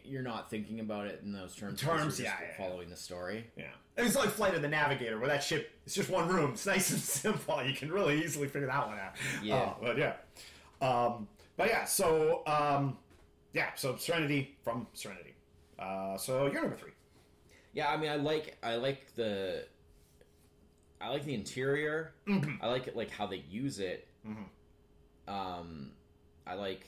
S2: you're not thinking about it in those terms.
S1: Terms, yeah, yeah, yeah.
S2: following the story.
S1: Yeah. And it's like Flight of the Navigator, where that ship it's just one room. It's nice and [laughs] simple. You can really easily figure that one out.
S2: Yeah.
S1: Uh, but yeah. Um, but yeah, so um, yeah, so Serenity from Serenity. Uh, so you're number three.
S2: Yeah, I mean, I like I like the I like the interior.
S1: Mm-hmm.
S2: I like it, like how they use it. Um, I like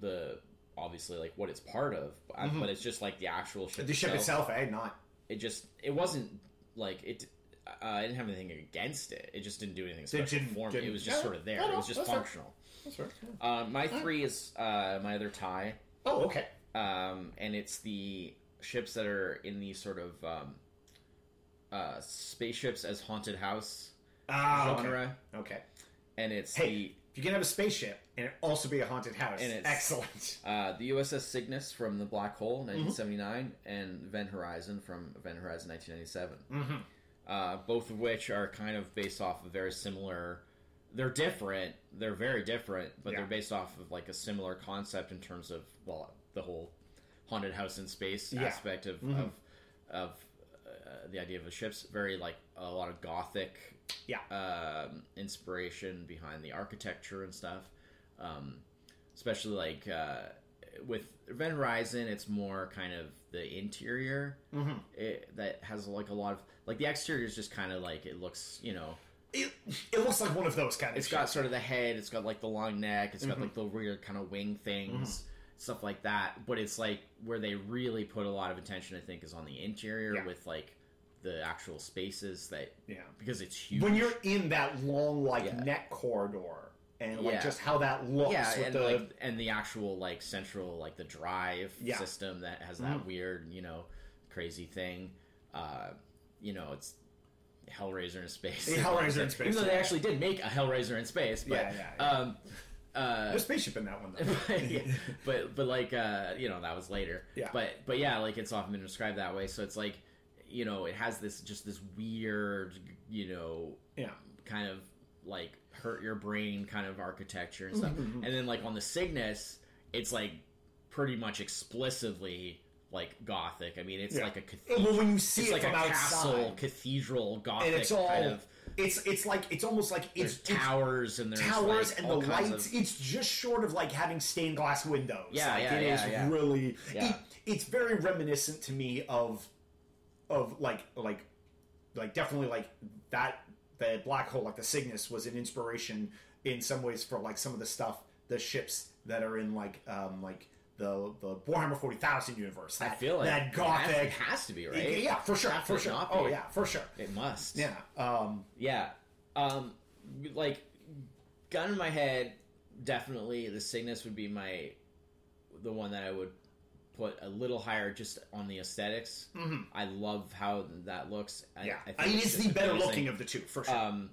S2: the obviously like what it's part of, but, I- but it's just like the actual ship.
S1: Mm-hmm. The ship itself, eh? Not.
S2: It just it wasn't like it. Uh, I didn't have anything against it. It just didn't do anything special
S1: didn't-
S2: for me. It
S1: didn't-
S2: was just
S1: yeah,
S2: sort of there.
S1: no, no,
S2: it was just
S1: that's fair.
S2: functional.
S1: That's right.
S2: Uh, my three is uh, my other tie,
S1: Oh, okay.
S2: um, and it's the ships that are in the sort of um, uh, spaceships as haunted house
S1: Ah, okay.
S2: genre,
S1: Okay.
S2: and it's
S1: Hey, you can have a spaceship and it also be a haunted house,
S2: And it's-
S1: excellent.
S2: the uh, the USS Cygnus from the Black Hole,
S1: Mm-hmm.
S2: 1979, and Event Horizon from Event Horizon, 1997.
S1: Mm-hmm.
S2: Uh, both of which are kind of based off of very similar they're different. They're very different, but
S1: Yeah.
S2: they're based off of like a similar concept in terms of well, the whole haunted house in space
S1: Yeah.
S2: aspect of of, of uh, the idea of the ships. Very like a lot of gothic
S1: Yeah.
S2: um, inspiration behind the architecture and stuff. Um, especially like uh, with Event Horizon, it's more kind of the interior it, that has like a lot of like the exterior is just kind of like it looks, you know.
S1: It, it looks like one of those kind of
S2: It's got sort of the head. It's got like the long neck. It's got like the weird kind of wing things, stuff like that. But it's like where they really put a lot of attention. I think is on the interior
S1: Yeah.
S2: with like the actual spaces that
S1: Yeah.
S2: because it's huge.
S1: when you're in that long like
S2: Yeah.
S1: neck corridor and like
S2: Yeah.
S1: just how that looks
S2: yeah,
S1: with
S2: and
S1: the
S2: like and the actual like central like the drive
S1: Yeah.
S2: System that has that weird you know crazy thing. Uh, you know, it's Hellraiser in space.
S1: Yeah, Hellraiser in space, [laughs]
S2: Even though they actually did make a Hellraiser in space, but
S1: Yeah, yeah,
S2: um, uh,
S1: there's a spaceship in that one though. [laughs]
S2: yeah, [laughs] but but like uh, you know that was later.
S1: Yeah.
S2: But but yeah, like it's often been described that way. So it's like you know it has this just this weird you know
S1: yeah.
S2: kind of like hurt your brain kind of architecture and stuff.
S1: Mm-hmm,
S2: And then like on the Cygnus, it's like pretty much explicitly like gothic. I mean, it's
S1: Yeah.
S2: like a cathedral.
S1: Well, when you see
S2: It's
S1: it
S2: like
S1: from
S2: a
S1: outside,
S2: castle, cathedral, gothic
S1: and it's all
S2: kind of.
S1: it's it's like it's almost like it's,
S2: towers and there's
S1: towers
S2: like,
S1: and the lights.
S2: Of,
S1: It's just short of like having stained glass windows.
S2: Yeah,
S1: like,
S2: yeah,
S1: it
S2: yeah,
S1: is
S2: yeah.
S1: really.
S2: Yeah.
S1: It, it's very reminiscent to me of of like like like definitely like that the black hole like the Cygnus was an inspiration in some ways for like some of the stuff the ships that are in like um like the the Warhammer forty thousand universe. That,
S2: I feel like
S1: that
S2: it has-
S1: gothic.
S2: It has, to be right.
S1: Yeah, for sure, for sure. Oh yeah, for sure.
S2: It must.
S1: Yeah. Um,
S2: Yeah. Um, like, gun in my head, definitely the Cygnus would be my the one that I would put a little higher just on the esthetics I love how that looks. I,
S1: Mm-hmm. yeah,
S2: I
S1: I mean, it's
S2: just
S1: the better looking of the two for sure.
S2: Um,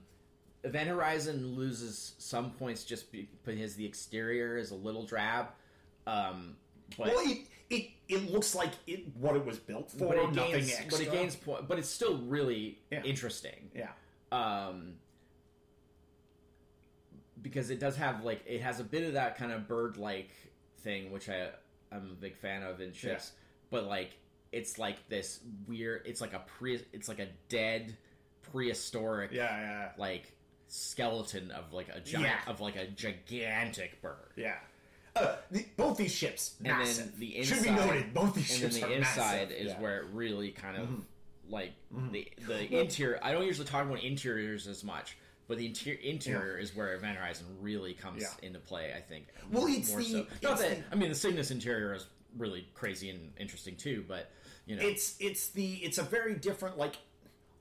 S2: Event Horizon loses some points just because the exterior is a little drab. Um, but
S1: well, it, it it looks like it what it was built for.
S2: but it
S1: nothing
S2: gains,
S1: extra.
S2: but it gains point. But it's still really
S1: Yeah.
S2: interesting.
S1: Yeah.
S2: um, because it does have like it has a bit of that kind of bird-like thing, which I I'm a big fan of in ships. But like it's like this weird. It's like a pre. It's like a dead prehistoric
S1: Yeah, yeah,
S2: like skeleton of like a giant
S1: Yeah.
S2: of like a gigantic bird.
S1: yeah. Uh, the, both these ships,
S2: And then
S1: massive.
S2: the
S1: Should be noted, both these ships.
S2: and then the
S1: are
S2: inside
S1: massive.
S2: is
S1: yeah. Mm-hmm.
S2: where it really kind of like the the interior. I don't usually talk about interiors as much, but the interior interior is where Event Horizon really comes
S1: Yeah.
S2: into play. I think.
S1: Well, it's
S2: more
S1: the-
S2: so. Not
S1: it's
S2: that
S1: the-
S2: I mean the Cygnus interior is really crazy and interesting too, but you know,
S1: it's it's the it's a very different like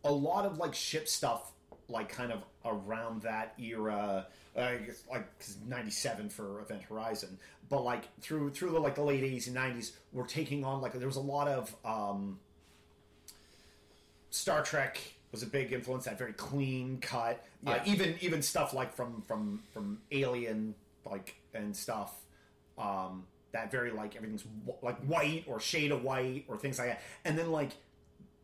S1: a lot of like ship stuff like kind of around that era uh, I guess like 'cause 97 for event horizon but like through through the like the late 80s and 90s we're taking on like there was a lot of um star trek was a big influence that very clean cut uh,
S2: Yeah.
S1: even even stuff like from from from alien like and stuff um that very like everything's wh- like white or shade of white or things like that and then like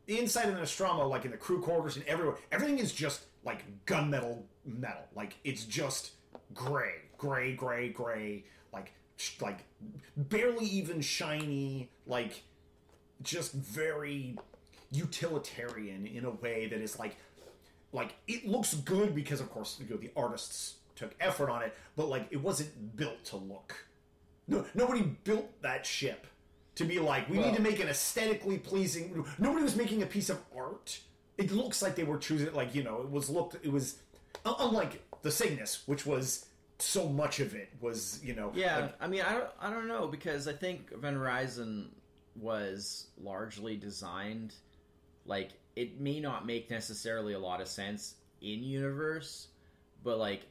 S1: inside of the Nostromo, like in the crew quarters and everywhere, everything is just like gunmetal metal. Like it's just gray, gray, gray, gray. Like sh- like barely even shiny. Like just very utilitarian in a way that is like like it looks good because of course you know, the artists took effort on it, but like it wasn't built to look. No, nobody built that ship to be like we need to make an aesthetically pleasing. Nobody was making a piece of art. It looks like they were choosing like you know it was looked it was un- unlike the Cygnus, which was so much of it was you know
S2: yeah.
S1: like,
S2: I mean, I don't, I don't know because I think Event Horizon was largely designed like it may not make necessarily a lot of sense in universe, but like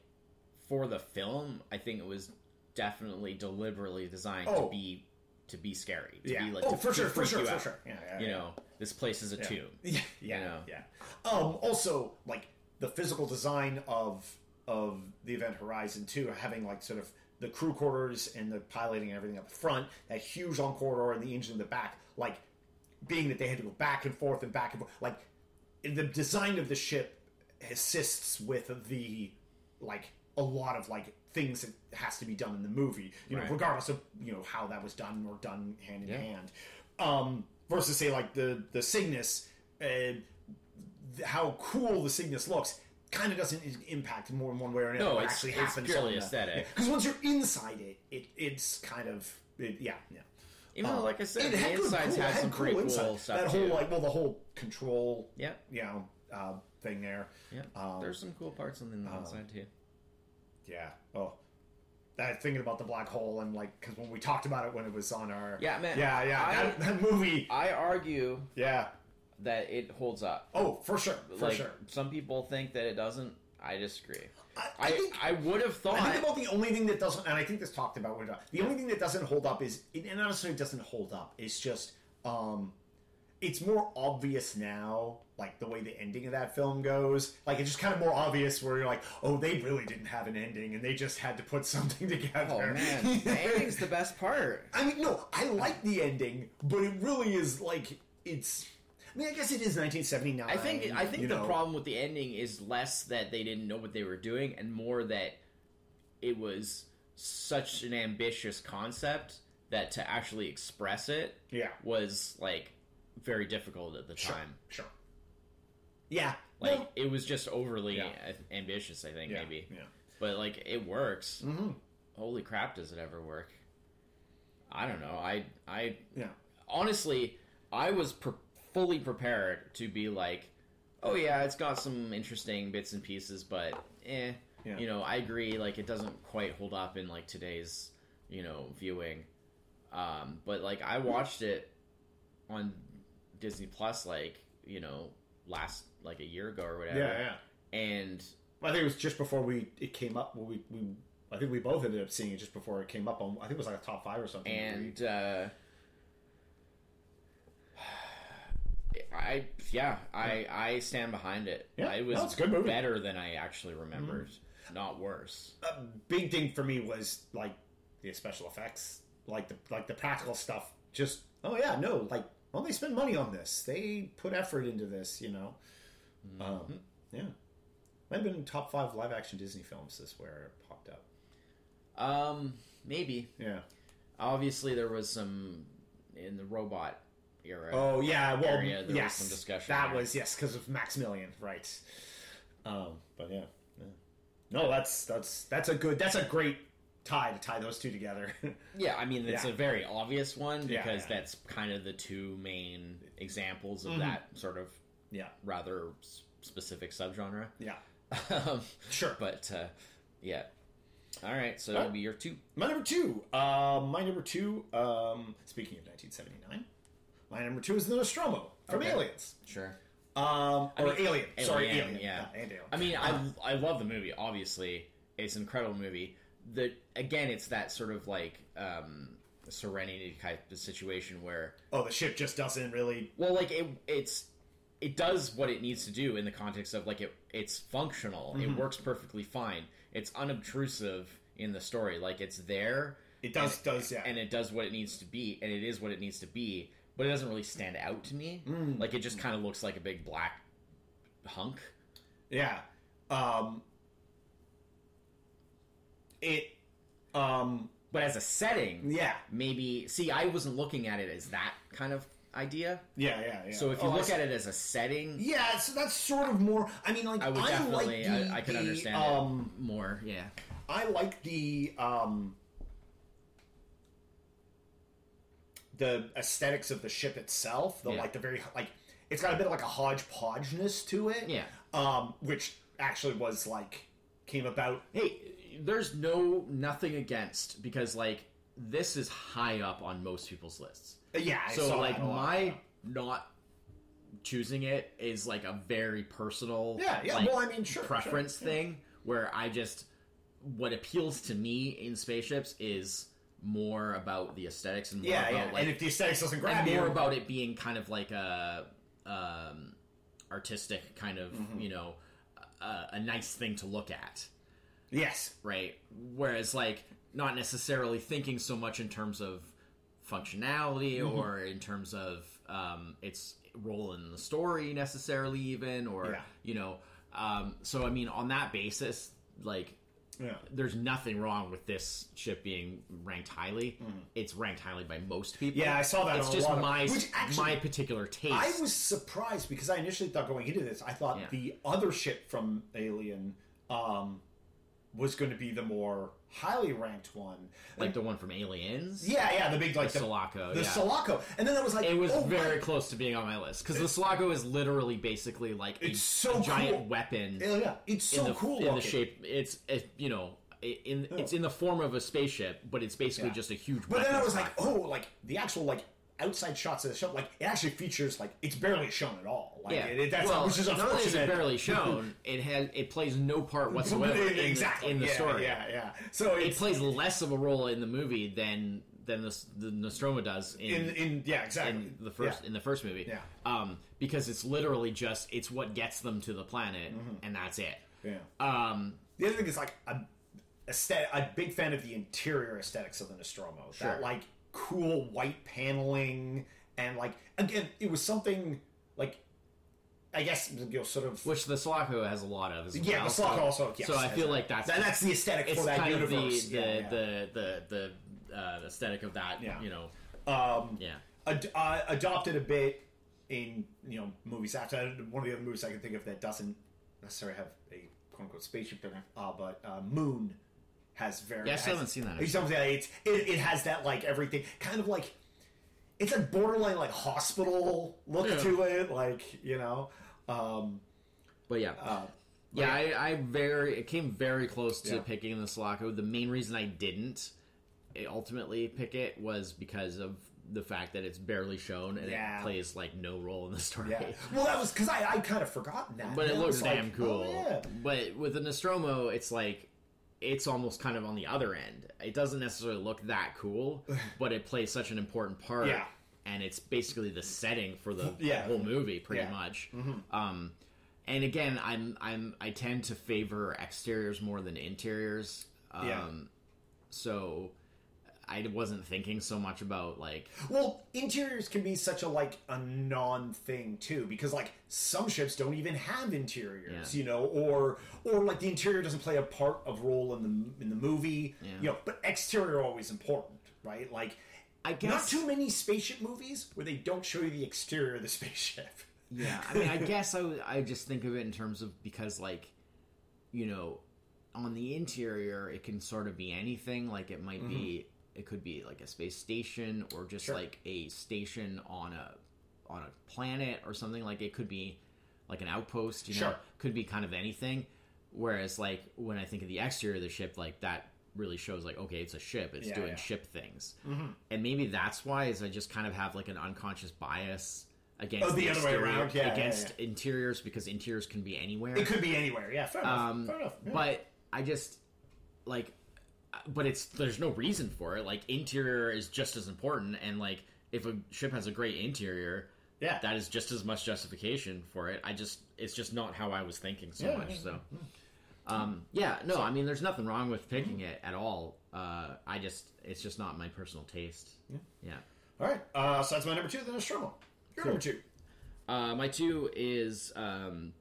S2: for the film, I think it was definitely deliberately designed
S1: Oh.
S2: to be to be scary. To
S1: yeah
S2: be like
S1: oh for sure for sure for
S2: out.
S1: sure yeah, yeah,
S2: You
S1: yeah.
S2: know, this place is a tomb. [laughs]
S1: Yeah, yeah,
S2: know?
S1: yeah. Um, also, like the physical design of of the Event Horizon too, having like sort of the crew quarters and the piloting and everything up front, that huge long corridor and the engine in the back, like being that they had to go back and forth and back and forth, like the design of the ship assists with the like a lot of like things that has to be done in the movie. You know, regardless of you know how that was done or done hand in
S2: Yeah.
S1: hand. Um, versus say like the the Cygnus, uh, th- how cool the Cygnus looks. Kind of doesn't impact more in one way or another.
S2: No,
S1: actually
S2: it's
S1: happens.
S2: purely
S1: the-
S2: aesthetic.
S1: Because once you're inside it, it it's kind of it, yeah yeah.
S2: Even though, like I said, the insides
S1: cool-
S2: had
S1: had
S2: some pretty cool
S1: inside.
S2: stuff
S1: That
S2: too.
S1: whole like well the whole control
S2: yeah,
S1: you know uh, thing there.
S2: yeah.
S1: Um,
S2: There's some cool parts on the inside too.
S1: Yeah. Oh, that thinking about the black hole and like because when we talked about it when it was on our
S2: Yeah, man,
S1: yeah yeah
S2: I-
S1: that, that movie
S2: I argue
S1: yeah
S2: that it holds up.
S1: oh for sure for
S2: like
S1: sure.
S2: some people think that it doesn't. I disagree.
S1: I, I think
S2: I would have thought.
S1: I think about the only thing that doesn't, and I think this talked about when the only thing that doesn't hold up is, it honestly, necessarily doesn't hold up. It's just, um, it's more obvious now, like the way the ending of that film goes. Like it's just kind of more obvious where you're like, oh, they really didn't have an ending, and they just had to put [laughs] something together.
S2: oh man, [laughs] the ending's the best part.
S1: I mean, no, I like the ending, but it really is like it's. I mean, I guess it is 1979.
S2: I think I think the
S1: know.
S2: problem with the ending is less that they didn't know what they were doing, and more that it was such an ambitious concept that to actually express it
S1: Yeah,
S2: was like very difficult at the
S1: sure,
S2: time.
S1: sure. Yeah,
S2: Like
S1: no,
S2: it was just overly
S1: Yeah.
S2: ambitious, I think
S1: yeah,
S2: maybe.
S1: yeah.
S2: But like it works.
S1: hmm
S2: Holy crap, does it ever work? I don't know. I I
S1: Yeah.
S2: honestly, I was fully prepared to be like, oh yeah, it's got some interesting bits and pieces, but eh,
S1: Yeah.
S2: you know, I agree. Like it doesn't quite hold up in like today's you know viewing. Um, but like I watched it on Disney Plus, like you know, last like a year ago or whatever,
S1: Yeah, yeah.
S2: and
S1: I think it was just before we it came up. Well, we, we I think we both ended up seeing it just before it came up on. I think it was like a top five or something.
S2: and uh, I yeah I I stand behind it.
S1: Yeah,
S2: it was
S1: no, it's a good movie.
S2: better than I actually remembered, not worse.
S1: a big thing for me was like the special effects, like the like the practical stuff. Just oh yeah, no, like well they spend money on this. They put effort into this, you know. Um, yeah, might have been top five live action Disney films. This where it popped up.
S2: Um, maybe
S1: Yeah.
S2: obviously there was some in the robot era.
S1: Oh yeah, well
S2: area, there was
S1: yes,
S2: some discussion
S1: That
S2: there.
S1: was yes because of Maximilian, right? Um, but yeah, yeah, no, that's that's that's a good that's a great tie to tie those two together. [laughs]
S2: yeah. I mean, it's
S1: Yeah.
S2: a very obvious one because
S1: yeah.
S2: that's kind of the two main examples of
S1: Mhm.
S2: that sort of
S1: yeah,
S2: rather specific subgenre.
S1: yeah, [laughs]
S2: um,
S1: sure.
S2: but uh, yeah. All right, so that'll be your two.
S1: My number two. Uh, my number two. Um, speaking of 1979, my number two is the Nostromo from
S2: Okay.
S1: Aliens.
S2: Sure.
S1: Um, or
S2: mean,
S1: Alien. Sorry,
S2: Alien,
S1: Alien.
S2: yeah.
S1: and Alien.
S2: I mean, I I love the movie. Obviously, it's an incredible movie. The again, it's that sort of like um, Serenity type of situation where,
S1: oh, the ship just doesn't really.
S2: well, like it it's it does what it needs to do in the context of like it it's functional.
S1: Mm-hmm.
S2: It works perfectly fine. It's unobtrusive in the story. Like it's there.
S1: It does does yeah.
S2: and it does what it needs to be, and it is what it needs to be. But it doesn't really stand out to me.
S1: Mm.
S2: Like it just kind of looks like a big black hunk.
S1: Yeah. Um it um
S2: But as a setting,
S1: yeah.
S2: maybe see i wasn't looking at it as that kind of idea
S1: Yeah, yeah, yeah.
S2: so if you
S1: Oh,
S2: look at it as a setting
S1: Yeah, so that's sort of more I mean like
S2: i would
S1: I
S2: definitely
S1: like the,
S2: I, I understand
S1: um
S2: it more yeah
S1: I like the um the aesthetics of the ship itself, the
S2: Yeah.
S1: like the very like it's got a bit of like a hodgepodgeness to it.
S2: yeah
S1: Um, which actually was like came about
S2: hey there's no nothing against because like this is high up on most people's lists
S1: yeah, I
S2: so
S1: saw
S2: like
S1: that a lot.
S2: my not choosing it is like a very personal
S1: Yeah, yeah,
S2: like,
S1: well I mean sure.
S2: preference
S1: sure, yeah.
S2: thing where I just what appeals to me in spaceships is more about the aesthetics and more
S1: Yeah,
S2: about
S1: yeah.
S2: like
S1: and if the aesthetics doesn't grab you
S2: more about it being kind of like a um, artistic kind of
S1: Mm-hmm.
S2: you know a, a nice thing to look at
S1: Yes.
S2: right whereas like not necessarily thinking so much in terms of functionality
S1: Mm-hmm.
S2: or in terms of um, its role in the story necessarily even or
S1: Yeah.
S2: you know um, so i mean on that basis like
S1: Yeah.
S2: there's nothing wrong with this ship being ranked highly. It's ranked highly by most people.
S1: Yeah, I saw that
S2: It's just
S1: lot of-
S2: my
S1: which actually-
S2: my particular taste.
S1: I was surprised because I initially thought going into this, I thought
S2: Yeah.
S1: the other ship from Alien um, was going to be the more highly ranked one.
S2: like the one from Aliens.
S1: yeah, yeah, the big like
S2: the
S1: the,
S2: Sulaco.
S1: the
S2: yeah.
S1: Sulaco, and then I was like,
S2: It was
S1: oh,
S2: very
S1: right.
S2: close to being on my list because the Sulaco is literally basically like a,
S1: It's so
S2: a giant
S1: cool.
S2: weapon
S1: Yeah, yeah, it's so
S2: in the
S1: cool
S2: in
S1: looking.
S2: the shape. It's it, you know in it's oh. in the form of a spaceship, but it's basically
S1: Yeah.
S2: just a huge.
S1: But then I was like, oh, like the actual like outside shots of the ship, like it actually features like it's barely shown at all. Like,
S2: yeah,
S1: it, that's
S2: well,
S1: which is
S2: not only is
S1: unfortunate.
S2: it barely [laughs] shown, it has it plays no part [laughs] whatsoever in, the, in the
S1: yeah,
S2: story.
S1: Yeah, yeah. So
S2: It plays less of a role in the movie than than the, the Nostromo does
S1: in in yeah exactly
S2: in the first
S1: Yeah.
S2: in the first movie.
S1: Yeah.
S2: Um, because it's literally just it's what gets them to the planet, and that's it.
S1: Yeah.
S2: Um,
S1: The other thing is like I'm a big fan of the interior aesthetics of the Nostromo.
S2: Sure.
S1: That like cool white paneling and like again, it was something like I guess you know sort of
S2: which the Sulaco has a lot of as
S1: yeah,
S2: well.
S1: the Sulaco also. Yes,
S2: so I feel like that's
S1: That- that's the aesthetic
S2: it's
S1: for that
S2: kind
S1: universe.
S2: of the the,
S1: yeah, yeah.
S2: the the the uh, aesthetic of that.
S1: Yeah.
S2: You know,
S1: um,
S2: yeah.
S1: ad- uh, adopted a bit in you know movies after one of the other movies I can think of that doesn't necessarily have a quote unquote spaceship in it, uh, but uh, Moon has very.
S2: Yeah, I still
S1: has-
S2: haven't seen that,
S1: It's something it's it, it has that like everything kind of like it's like borderline like hospital look
S2: Yeah.
S1: to it, like you know. Um,
S2: But yeah.
S1: uh,
S2: Yeah, I, I very it came very close to
S1: Yeah.
S2: picking the Sulaco. The main reason I didn't eh, ultimately pick it was because of the fact that it's barely shown and
S1: Yeah.
S2: it plays like no role in the story.
S1: yeah. Well, that was because I I kind of forgotten that,
S2: But it looks
S1: was like,
S2: damn cool.
S1: Oh, yeah.
S2: But with the Nostromo, it's like it's almost kind of on the other end. It doesn't necessarily look that cool, [sighs] but it plays such an important part.
S1: Yeah.
S2: And it's basically the setting for the
S1: Yeah.
S2: whole movie, pretty
S1: Yeah.
S2: much. Um, and again, I'm I'm I tend to favor exteriors more than interiors. Um,
S1: Yeah.
S2: So I wasn't thinking so much about like
S1: Well, interiors can be such a like a non thing too, because like some ships don't even have interiors,
S2: Yeah.
S1: you know, or or like the interior doesn't play a part of role in the in the movie,
S2: Yeah.
S1: you know. But exterior always important, right? Like
S2: I guess not
S1: too many spaceship movies where they don't show you the exterior of the [laughs] spaceship.
S2: Yeah, I mean, I guess I, I just think of it in terms of because, like, you know, on the interior, it can sort of be anything. Like, it might be, mm-hmm. It could be like a space station or just
S1: Mm-hmm. Sure.
S2: like a station on a on a planet or something. Like, it could be like an outpost. You know,
S1: Sure.
S2: could be kind of anything. Whereas, like, when I think of the exterior of the ship, like that really shows like okay it's a ship it's
S1: Yeah,
S2: doing
S1: yeah.
S2: ship things and maybe that's why is i just kind of have like an unconscious bias against
S1: Oh, the other way around? Yeah,
S2: against interiors because interiors can be anywhere.
S1: It could be anywhere. Yeah, fair enough.
S2: Um,
S1: fair enough. yeah.
S2: But I just like, but it's there's no reason for it. Like interior is just as important, and like if a ship has a great interior,
S1: Yeah.
S2: that is just as much justification for it. I just it's just not how I was thinking so
S1: Yeah,
S2: much.
S1: yeah,
S2: So. Um, yeah, no, I mean, there's nothing wrong with picking it at all. Uh, I just, it's just not my personal taste. Yeah. Yeah.
S1: All right. Uh, so that's my number two, the Nostromo. Your number two.
S2: Uh, my two is, um,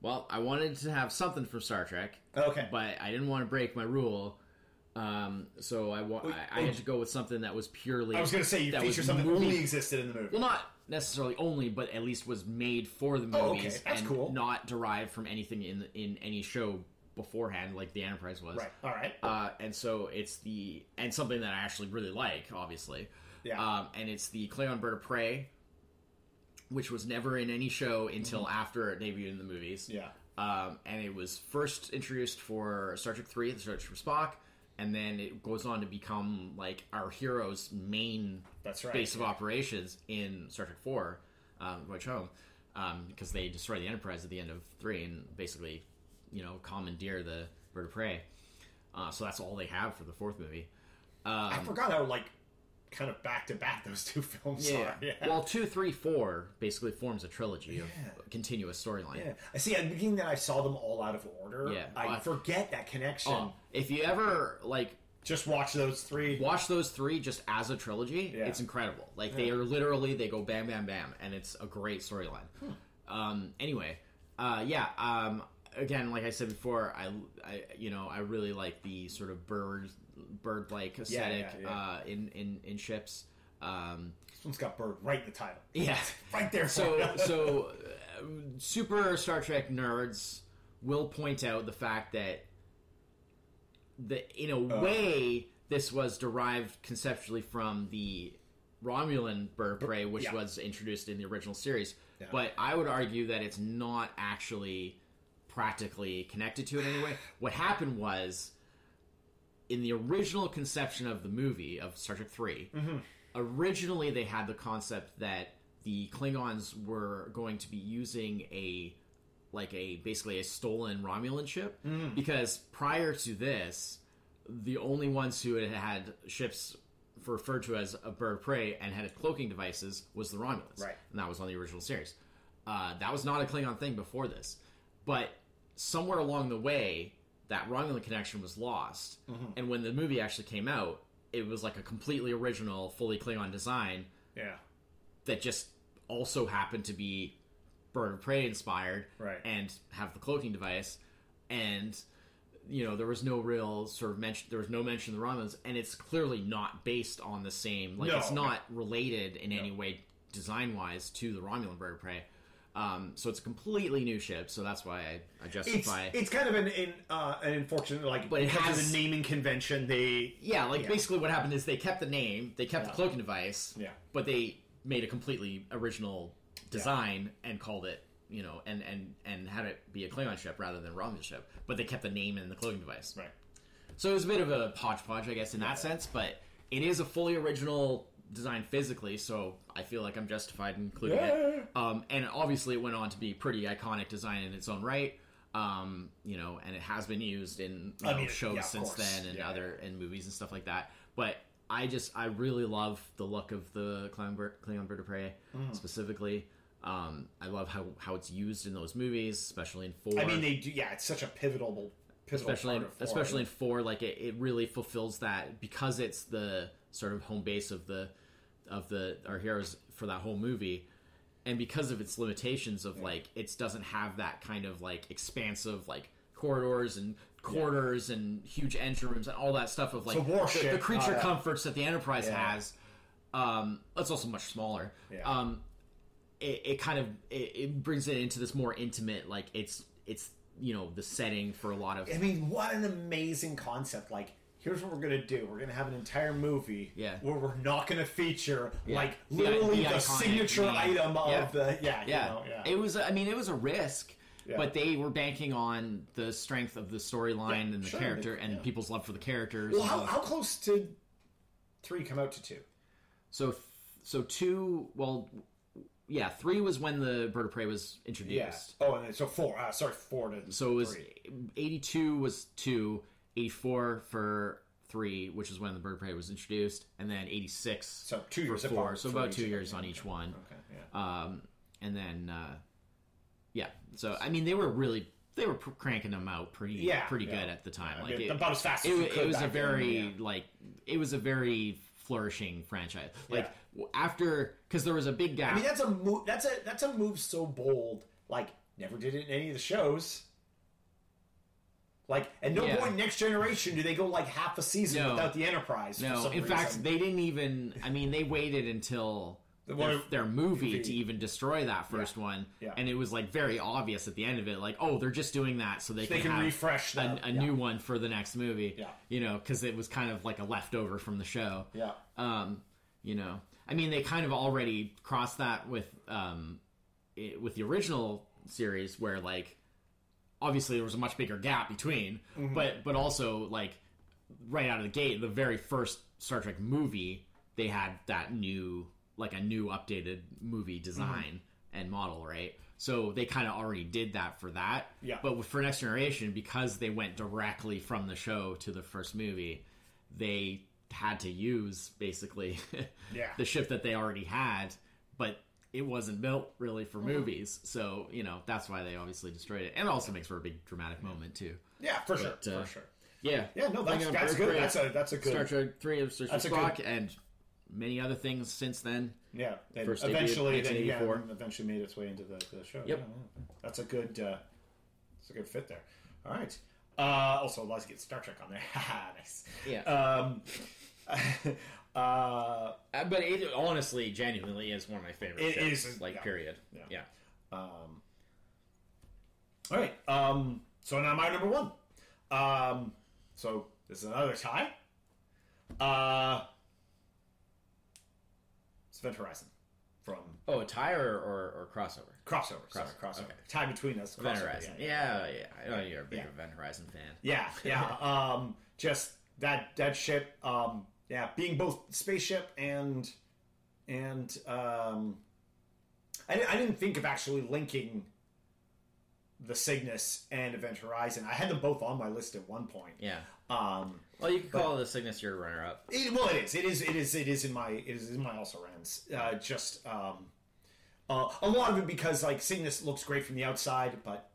S2: well, I wanted to have something from Star Trek,
S1: Okay.
S2: but I didn't want to break my rule. Um, so I, wa- I, I had to go with something that was purely.
S1: I was going to say you
S2: that
S1: feature
S2: was
S1: something that
S2: movie-
S1: only existed in the movie.
S2: Well, not necessarily only, but at least was made for the
S1: Oh, okay. That's
S2: and
S1: cool.
S2: not derived from anything in in any show beforehand, like the Enterprise was.
S1: right. All right.
S2: Uh, and so it's the and something that I actually really like, obviously.
S1: Yeah.
S2: Um, and it's the Klingon Bird of Prey, which was never in any show until after it debuted in the movies.
S1: Mm-hmm. yeah.
S2: Um, and it was first introduced for Star Trek Three, The Search for Spock, and then it goes on to become like our hero's main
S1: That's right.
S2: base of operations in Star Trek Four, um, Voyage Home, um, because they destroy the Enterprise at the end of three and basically, you know, commandeer the Bird of Prey. Uh, so that's all they have for the fourth movie. Um,
S1: I forgot how like kind of back to back those two [laughs] films
S2: yeah.
S1: are. Yeah.
S2: Well, two, three, four basically forms a trilogy of
S1: Yeah.
S2: continuous storyline.
S1: yeah. I see. At the beginning, that I saw them all out of order.
S2: Yeah.
S1: I
S2: Well,
S1: forget that connection.
S2: Oh, if you ever like
S1: Just watch those three.
S2: watch those three just as a trilogy,
S1: Yeah.
S2: it's incredible. Like they are literally they go bam, bam, bam, and it's a great storyline.
S1: Hmm.
S2: Um, anyway, uh, yeah, um, again, like I said before, I, I you know I really like the sort of bird bird like aesthetic
S1: yeah, yeah.
S2: Uh, in in in ships. Um,
S1: This one's got bird right in the title. [laughs]
S2: yeah. [laughs]
S1: Right there.
S2: So so [laughs] uh, super Star Trek nerds will point out the fact that the in a
S1: Uh.
S2: way this was derived conceptually from the Romulan bird prey, which
S1: Yeah.
S2: was introduced in the original series.
S1: Yeah.
S2: But I would argue that it's not actually practically connected to it anyway. What happened was in the original conception of the movie of Star Trek 3,
S1: Mm-hmm.
S2: originally they had the concept that the Klingons were going to be using a like a basically a stolen Romulan ship
S1: Mm-hmm.
S2: because prior to this the only ones who had had ships referred to as a bird of prey and had cloaking devices was the Romulans.
S1: Right.
S2: And that was on the original series. Uh, that was not a Klingon thing before this. But somewhere along the way, that Romulan connection was lost. Mm-hmm. And when the movie actually came out, it was like a completely original, fully Klingon design
S1: yeah.
S2: that just also happened to be Bird of Prey inspired
S1: Right.
S2: and have the cloaking device. And you know there was no real sort of mention. There was no mention of the Romulans, and it's clearly not based on the same. Like
S1: No,
S2: it's
S1: no.
S2: not related in any way design wise to the Romulan Bird of Prey. Um, so it's a completely new ship. So that's why I, I justify.
S1: it's kind of an in, uh, an unfortunate like
S2: But it
S1: because
S2: has-
S1: of the naming convention they
S2: yeah, like
S1: Yeah.
S2: basically what happened is they kept the name, they kept
S1: Yeah.
S2: the cloaking device,
S1: Yeah.
S2: but they made a completely original design and called it, you know, and and and had it be a Klingon ship rather than a Romulan ship. But they kept the name and the cloaking device.
S1: right
S2: So it was a bit of a hodgepodge, I guess, in that sense. But it is a fully original design physically, so I feel like I'm justified in including it. Um, and obviously, it went on to be pretty iconic design in its own right. Um, you know, and it has been used in you
S1: I
S2: know,
S1: mean,
S2: shows
S1: yeah,
S2: since
S1: course.
S2: then and
S1: Yeah,
S2: other and movies and stuff like that. But I just I really love the look of the Klingon bird, Klingon bird of prey
S1: Mm.
S2: specifically. Um, I love how, how it's used in those movies, especially in four.
S1: I mean they do yeah it's such a pivotal pivotal
S2: especially in, especially in four like it, it really fulfills that because it's the sort of home base of the of the our heroes for that whole movie and because of its limitations of like it doesn't have that kind of like expansive like corridors and quarters and huge engine rooms and all that stuff of like the, the creature
S1: a-
S2: comforts that the enterprise
S1: Yeah.
S2: has um it's also much smaller
S1: Yeah.
S2: um it, it kind of it, it brings it into this more intimate like it's it's you know the setting for a lot of
S1: I mean, what an amazing concept! Like, here's what we're gonna do: we're gonna have an entire movie,
S2: Yeah.
S1: where we're not gonna feature like literally
S2: the
S1: the,
S2: iconic
S1: signature item of
S2: Yeah.
S1: the yeah,
S2: yeah.
S1: you know, yeah.
S2: It was. I mean, it was a risk,
S1: Yeah.
S2: but they were banking on the strength of the storyline
S1: Yeah,
S2: and the
S1: sure,
S2: character
S1: they-
S2: and
S1: yeah.
S2: people's love for the characters.
S1: well, how, how close did three come out to two?
S2: so, so two. Well, yeah, three was when the Bird of Prey was introduced. Yeah.
S1: Oh, and then, so four. Uh, sorry, four to
S2: So it was eighty-two was two, 84 for three, which is when the Bird Prey was introduced, and then eighty-six
S1: So two
S2: for four.
S1: apart
S2: So about two years on
S1: Okay.
S2: each one.
S1: Okay, yeah.
S2: Um, and then, uh, yeah. So I mean, they were really they were pr- cranking them out pretty
S1: Yeah,
S2: pretty
S1: yeah.
S2: good at the time.
S1: I
S2: like it,
S1: about as fast
S2: it,
S1: as could
S2: it was a
S1: then,
S2: very
S1: yeah.
S2: like it was a very flourishing franchise. Like
S1: Yeah.
S2: after because there was a big gap.
S1: I mean, that's a move. That's a that's a move so bold. Like, never did it in any of the shows. Like, at no
S2: Yeah.
S1: point in Next Generation do they go like half a season
S2: No.
S1: without the Enterprise.
S2: no, in
S1: reason.
S2: fact, they didn't even. I mean, they waited until.
S1: The
S2: Their, their movie to even destroy that first one,
S1: Yeah.
S2: and it was like very obvious at the end of it, like, oh, they're just doing that so they,
S1: they can
S2: have
S1: refresh
S2: a, a
S1: yeah.
S2: new one for the next movie.
S1: Yeah.
S2: You know, because it was kind of like a leftover from the show.
S1: Yeah.
S2: Um, you know, I mean, they kind of already crossed that with um, it, with the original series, where like obviously there was a much bigger gap between,
S1: Mm-hmm.
S2: but but also like right out of the gate, the very first Star Trek movie, they had that new like a new updated movie design and model, right? So they kind of already did that for that.
S1: Yeah.
S2: But for Next Generation, because they went directly from the show to the first movie, they had to use basically [laughs]
S1: Yeah.
S2: the ship that they already had, but it wasn't built really for movies. So, you know, that's why they obviously destroyed it. And it also makes for a big dramatic moment, too.
S1: Yeah, for sure.
S2: Uh,
S1: for sure.
S2: Yeah.
S1: Yeah, no, that's, that's good. That's a that's a good.
S2: Star Trek 3 of Star
S1: That's
S2: Trek and many other things since then.
S1: Yeah,
S2: First
S1: eventually, then yeah, eventually made its way into the, the show.
S2: Yep.
S1: Yeah, yeah. that's a good. Uh, it's a good fit there. All right. Uh, also, let's get Star Trek on there. [laughs] nice.
S2: Yeah.
S1: Um, [laughs] uh,
S2: Uh, but it honestly, genuinely is one of my favorite
S1: It
S2: ships.
S1: is,
S2: like
S1: yeah.
S2: period.
S1: Yeah.
S2: Yeah.
S1: Um, all right. Um, so now my number one. Um, so this is another tie. Uh, it's Event Horizon from
S2: Oh, a tie or, or, or crossover?
S1: crossover. Sorry,
S2: Crossover,
S1: crossover.
S2: okay.
S1: Tie between us.
S2: Event
S1: crossover,
S2: Horizon.
S1: Yeah,
S2: Yeah, yeah. I know you're a big
S1: Yeah.
S2: Event Horizon fan.
S1: yeah, yeah. [laughs] um, just that that ship. Um, yeah, being both spaceship and and um, I, I didn't think of actually linking the Cygnus and Event Horizon. I had them both on my list at one point.
S2: Yeah.
S1: Um,
S2: Well, you could call the Cygnus your runner-up.
S1: it, well, it is. It is. It is. It is in my. It is in my also rans. Uh, just um, uh, a lot of it because like Cygnus looks great from the outside, but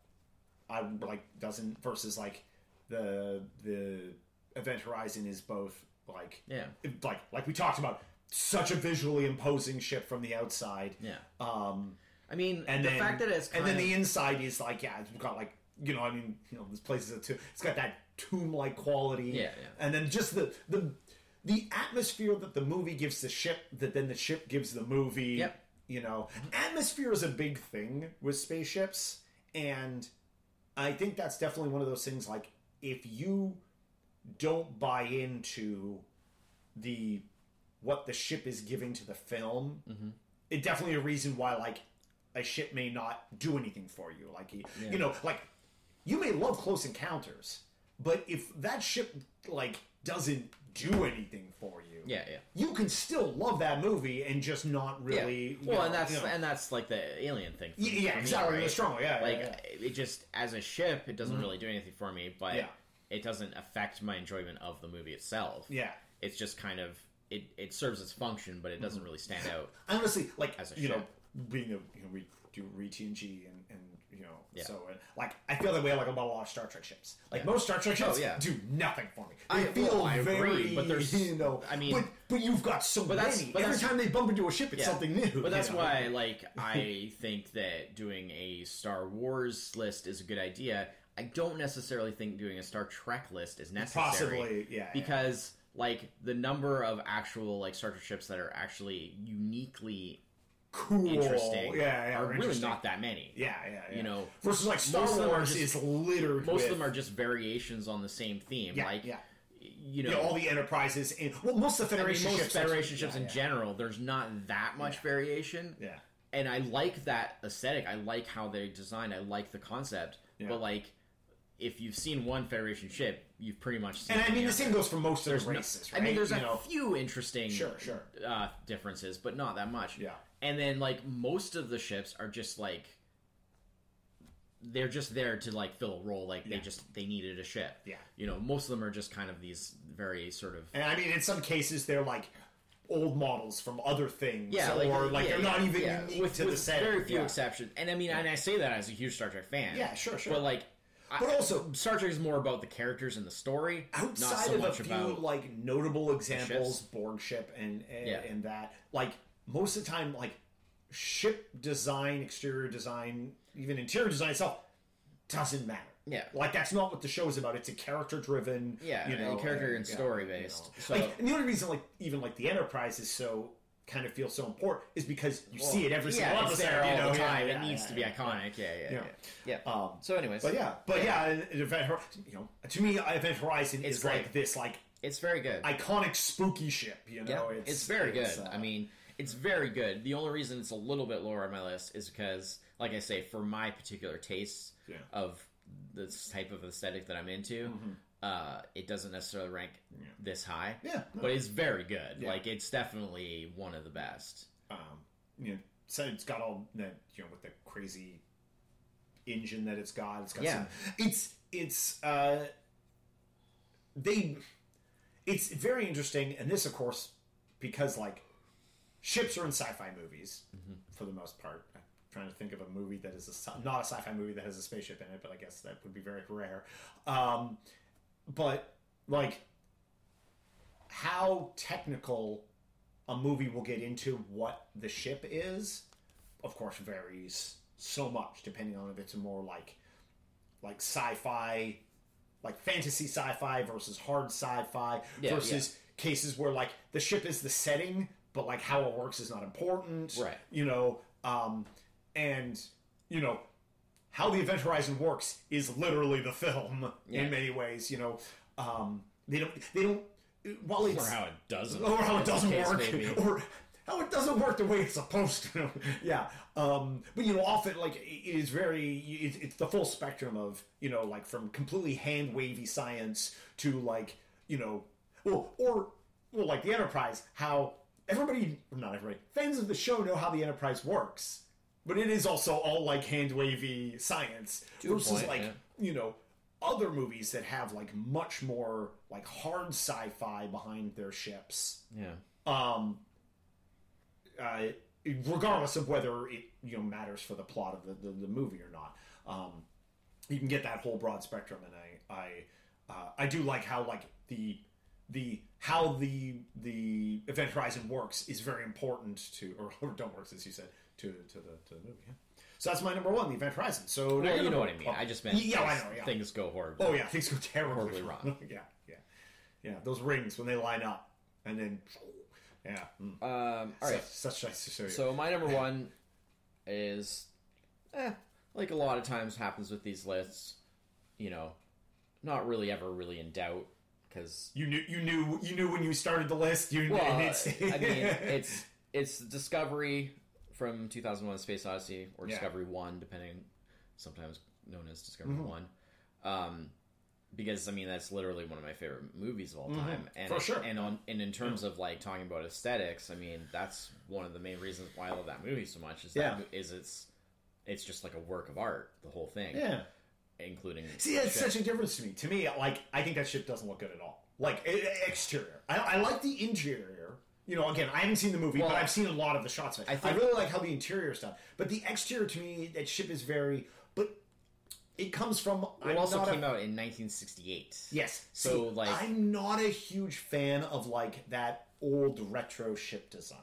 S1: I like doesn't versus like the the Event Horizon is both like
S2: Yeah.
S1: like like we talked about such a visually imposing ship from the outside.
S2: Yeah.
S1: Um,
S2: I mean,
S1: and
S2: the
S1: then
S2: fact that it's
S1: and then
S2: kind
S1: the inside is like yeah, it's got like you know I mean you know this place is a tomb. It's got that tomb like quality.
S2: Yeah, yeah.
S1: And then just the the the atmosphere that the movie gives the ship that then the ship gives the movie.
S2: Yep.
S1: You know, atmosphere is a big thing with spaceships, and I think that's definitely one of those things. Like if you don't buy into the what the ship is giving to the film,
S2: Mm-hmm.
S1: it definitely a reason why like a ship may not do anything for you. Like you, you know, like you may love Close Encounters, but if that ship like doesn't do anything for you,
S2: yeah, yeah.
S1: you can still love that movie and just not
S2: Yeah.
S1: really. you
S2: Well,
S1: know,
S2: and that's
S1: you know.
S2: and that's like the alien thing. for-
S1: yeah, yeah,
S2: for me,
S1: exactly.
S2: right?
S1: The strong, yeah,
S2: like
S1: yeah, yeah.
S2: it just as a ship, it doesn't really do anything for me, but
S1: Yeah.
S2: It doesn't affect my enjoyment of the movie itself.
S1: yeah.
S2: It's just kind of it, it serves its function, but it doesn't mm-hmm. really stand out.
S1: honestly, like
S2: As a
S1: you know, being a you know we do re TNG and and you know
S2: Yeah.
S1: so and, like I feel that way like about a lot of Star Trek ships. Like
S2: Yeah.
S1: most Star Trek ships
S2: Oh, yeah.
S1: do nothing for me.
S2: I-
S1: feel
S2: well, I agree,
S1: very,
S2: but there's- [laughs]
S1: you know,
S2: I mean-
S1: but but you've got so
S2: But
S1: many.
S2: but
S1: Every time they bump into a ship, it's something new.
S2: But that's
S1: you know?
S2: why, [laughs] like, I think that doing a Star Wars list is a good idea. I don't necessarily think doing a Star Trek list is necessary.
S1: possibly yeah yeah.
S2: because like the number of actual like Star Trek ships that are actually uniquely
S1: cool,
S2: interesting
S1: yeah, yeah,
S2: are really
S1: interesting.
S2: not that many.
S1: Yeah, yeah, yeah.
S2: You know,
S1: versus like Star
S2: most of them are
S1: Wars
S2: just-
S1: is littered.
S2: most
S1: with,
S2: of them are just variations on the same theme.
S1: yeah,
S2: like
S1: yeah.
S2: you know,
S1: You know, all the enterprises and well, most of the
S2: I mean,
S1: Federation
S2: most
S1: ships,
S2: Federation ships
S1: yeah,
S2: in
S1: yeah.
S2: general, there's not that much
S1: Yeah.
S2: variation.
S1: Yeah,
S2: and I like that aesthetic. I like how they designed. I like the concept.
S1: Yeah.
S2: But like, if you've seen one Federation ship, you've pretty much seen.
S1: and I mean the same goes for most of
S2: There's
S1: the
S2: no-
S1: races.
S2: I mean, there's
S1: You
S2: a
S1: know,
S2: few interesting
S1: Sure, sure.
S2: Uh, differences, but not that much.
S1: Yeah.
S2: And then like most of the ships are just like they're just there to like fill a role. Like they just they needed a ship.
S1: Yeah.
S2: You know, most of them are just kind of these very sort of
S1: And I mean, in some cases, they're like old models from other things.
S2: Yeah,
S1: or like
S2: yeah,
S1: they're not even
S2: yeah.
S1: unique
S2: with,
S1: to
S2: with
S1: the set.
S2: Very few
S1: yeah.
S2: exceptions, and I mean, and I say that as a huge Star Trek fan.
S1: Yeah, sure, sure.
S2: But like,
S1: But
S2: I-
S1: also-
S2: Star Trek is more about the characters and the story, not
S1: Outside
S2: so
S1: of a
S2: much
S1: few
S2: about.
S1: like notable examples. Borg ship and and,
S2: Yeah.
S1: and that, like most of the time, like ship design, exterior design, even interior design itself doesn't matter.
S2: Yeah.
S1: like that's not what the show is about. It's a character driven,
S2: Yeah,
S1: you know,
S2: character and
S1: yeah,
S2: story
S1: you
S2: based.
S1: know.
S2: So-
S1: Like, and the only reason, like even like the Enterprise is so kind of feels so important is because you see it every single
S2: yeah, it's
S1: episode.
S2: there all
S1: you know?
S2: the time.
S1: yeah,
S2: it needs
S1: yeah,
S2: to be iconic. Yeah, yeah, yeah.
S1: Yeah.
S2: yeah.
S1: Um,
S2: so, anyways,
S1: But yeah, but yeah, Event Hor- you know, to me, Event Horizon
S2: It's
S1: is
S2: great.
S1: like this like
S2: it's very good.
S1: iconic spooky ship. You know,
S2: it's, very
S1: it's,
S2: good.
S1: uh,
S2: I mean, it's very good. The only reason it's a little bit lower on my list is because, like I say, for my particular tastes of this type of aesthetic that I'm into,
S1: Mm-hmm.
S2: Uh, it doesn't necessarily rank this high.
S1: Yeah, no.
S2: but it's very good.
S1: Yeah.
S2: Like it's definitely one of the best.
S1: um, you know, so it's got all that you know with the crazy engine that it's got. It's got
S2: Yeah.
S1: some. It's it's uh, they. It's very interesting, and this, of course, because like ships are in sci-fi movies
S2: Mm-hmm.
S1: for the most part. I'm trying to think of a movie that is a, not a sci-fi movie that has a spaceship in it, but I guess that would be very rare. Um, but like how technical a movie will get into what the ship is, of course, varies so much depending on if it's a more like like sci-fi, like fantasy sci-fi versus hard sci-fi
S2: Yeah,
S1: versus cases where like the ship is the setting, but like how it works is not important.
S2: Right.
S1: You know, um, and you know how the Event Horizon works is literally the film
S2: Yeah.
S1: in many ways. You know, um, they don't they don't while it's
S2: or how it doesn't,
S1: or how it doesn't work,
S2: maybe. [laughs]
S1: or how it doesn't work the way it's supposed to. [laughs] yeah, um, but you know, often like it is very it's, it's the full spectrum of you know like from completely hand wavy science to like you know well or well like the Enterprise how everybody not everybody fans of the show know how the Enterprise works. But it is also all like hand wavy science versus
S2: point,
S1: like
S2: yeah.
S1: you know other movies that have like much more like hard sci-fi behind their ships
S2: yeah.
S1: um uh, regardless of whether it you know matters for the plot of the, the, the movie or not um you can get that whole broad spectrum and i i uh, i do like how like the the how the the event horizon works is very important to or, or [laughs] don't works as you said to to the to the movie yeah. so that's my number one the event horizon so
S2: Well, you know what I mean. I just meant [laughs]
S1: yeah i know yeah
S2: things go horribly.
S1: Oh yeah, things go terribly
S2: Horribly
S1: wrong. [laughs] yeah, yeah, yeah. Those rings when they line up, and then yeah, mm.
S2: Um, all right.
S1: such such nice to show you.
S2: So my number one is, eh, like a lot of times happens with these lists, you know, not really ever really in doubt because
S1: you knew you knew you knew when you started the list. You
S2: well, I mean [laughs] it's it's Discovery from 2001: Space Odyssey or
S1: Yeah.
S2: Discovery One, depending, sometimes known as Discovery
S1: Mm-hmm.
S2: One. Um, because I mean that's literally one of my favorite movies of all time, and
S1: Mm-hmm. For sure.
S2: and on and in terms of like talking about aesthetics, I mean that's one of the main reasons why I love that movie so much. Is
S1: Yeah.
S2: that is it's it's just like a work of art, the whole thing,
S1: yeah.
S2: including
S1: See, it's such a difference to me. To me, like I think that ship doesn't look good at all. Like exterior, I, I like the interior. You know, again, I haven't seen the movie,
S2: Well,
S1: but I've seen a lot of the shots of it. I,
S2: I
S1: really like how the interior stuff, but the exterior to me, that ship is very. But it comes from.
S2: It also
S1: not a-
S2: came out in 1968.
S1: Yes.
S2: So,
S1: See,
S2: like-
S1: I'm not a huge fan of like that old retro ship design.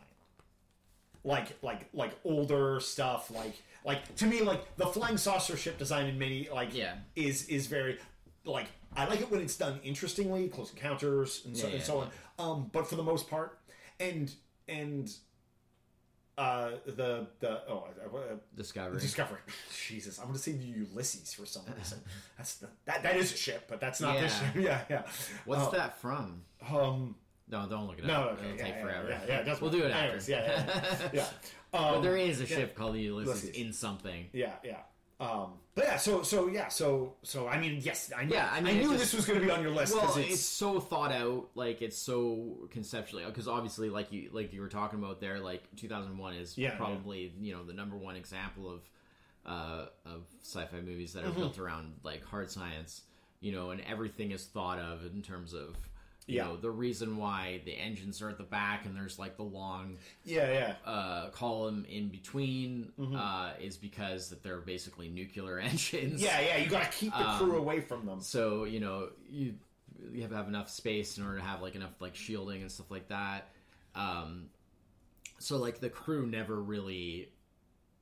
S1: Like like like older stuff like like to me like the flying saucer ship design in many like
S2: Yeah.
S1: is is very like I like it when it's done interestingly, close encounters and so
S2: Yeah,
S1: and so on. Um but for the most part and and uh the the oh uh,
S2: Discovery.
S1: Discovery. [laughs] Jesus, I'm going to say the Ulysses for some reason. [laughs] That's the, that. That is a ship, but that's not this
S2: Yeah.
S1: ship. [laughs] Yeah, yeah.
S2: What's
S1: Uh,
S2: that from?
S1: Um.
S2: No, don't look it
S1: No.
S2: up.
S1: Okay.
S2: It'll
S1: yeah,
S2: take
S1: yeah,
S2: forever.
S1: Yeah. yeah, doesn't
S2: we'll do it
S1: matter.
S2: after.
S1: Anyways, yeah. Yeah. yeah.
S2: but
S1: Um,
S2: there is a
S1: yeah.
S2: ship called the Ulysses,
S1: Ulysses.
S2: in something.
S1: Yeah. Yeah. Um. But yeah. So. So. Yeah. So. So. I mean, yes. I, knew-
S2: Yeah, I mean,
S1: I knew
S2: just-
S1: this was going to be on your list
S2: Well,
S1: because
S2: it's,
S1: it's,
S2: so thought out, like it's so conceptually, because obviously, like you like you were talking about there, like 2001 is
S1: Yeah,
S2: probably you know the number one example of uh, of sci-fi movies that are
S1: Mm-hmm.
S2: built around like hard science, you know, and everything is thought of in terms of you
S1: Yeah.
S2: know the reason why the engines are at the back and there's like the long
S1: yeah. Yeah.
S2: uh, column in between
S1: Mm-hmm.
S2: uh, is because that they're basically nuclear [laughs] engines.
S1: Yeah. Yeah. You got to keep the crew
S2: Um,
S1: away from them.
S2: So you know you you have to have enough space in order to have like enough like shielding and stuff like that. Um, so like the crew never really,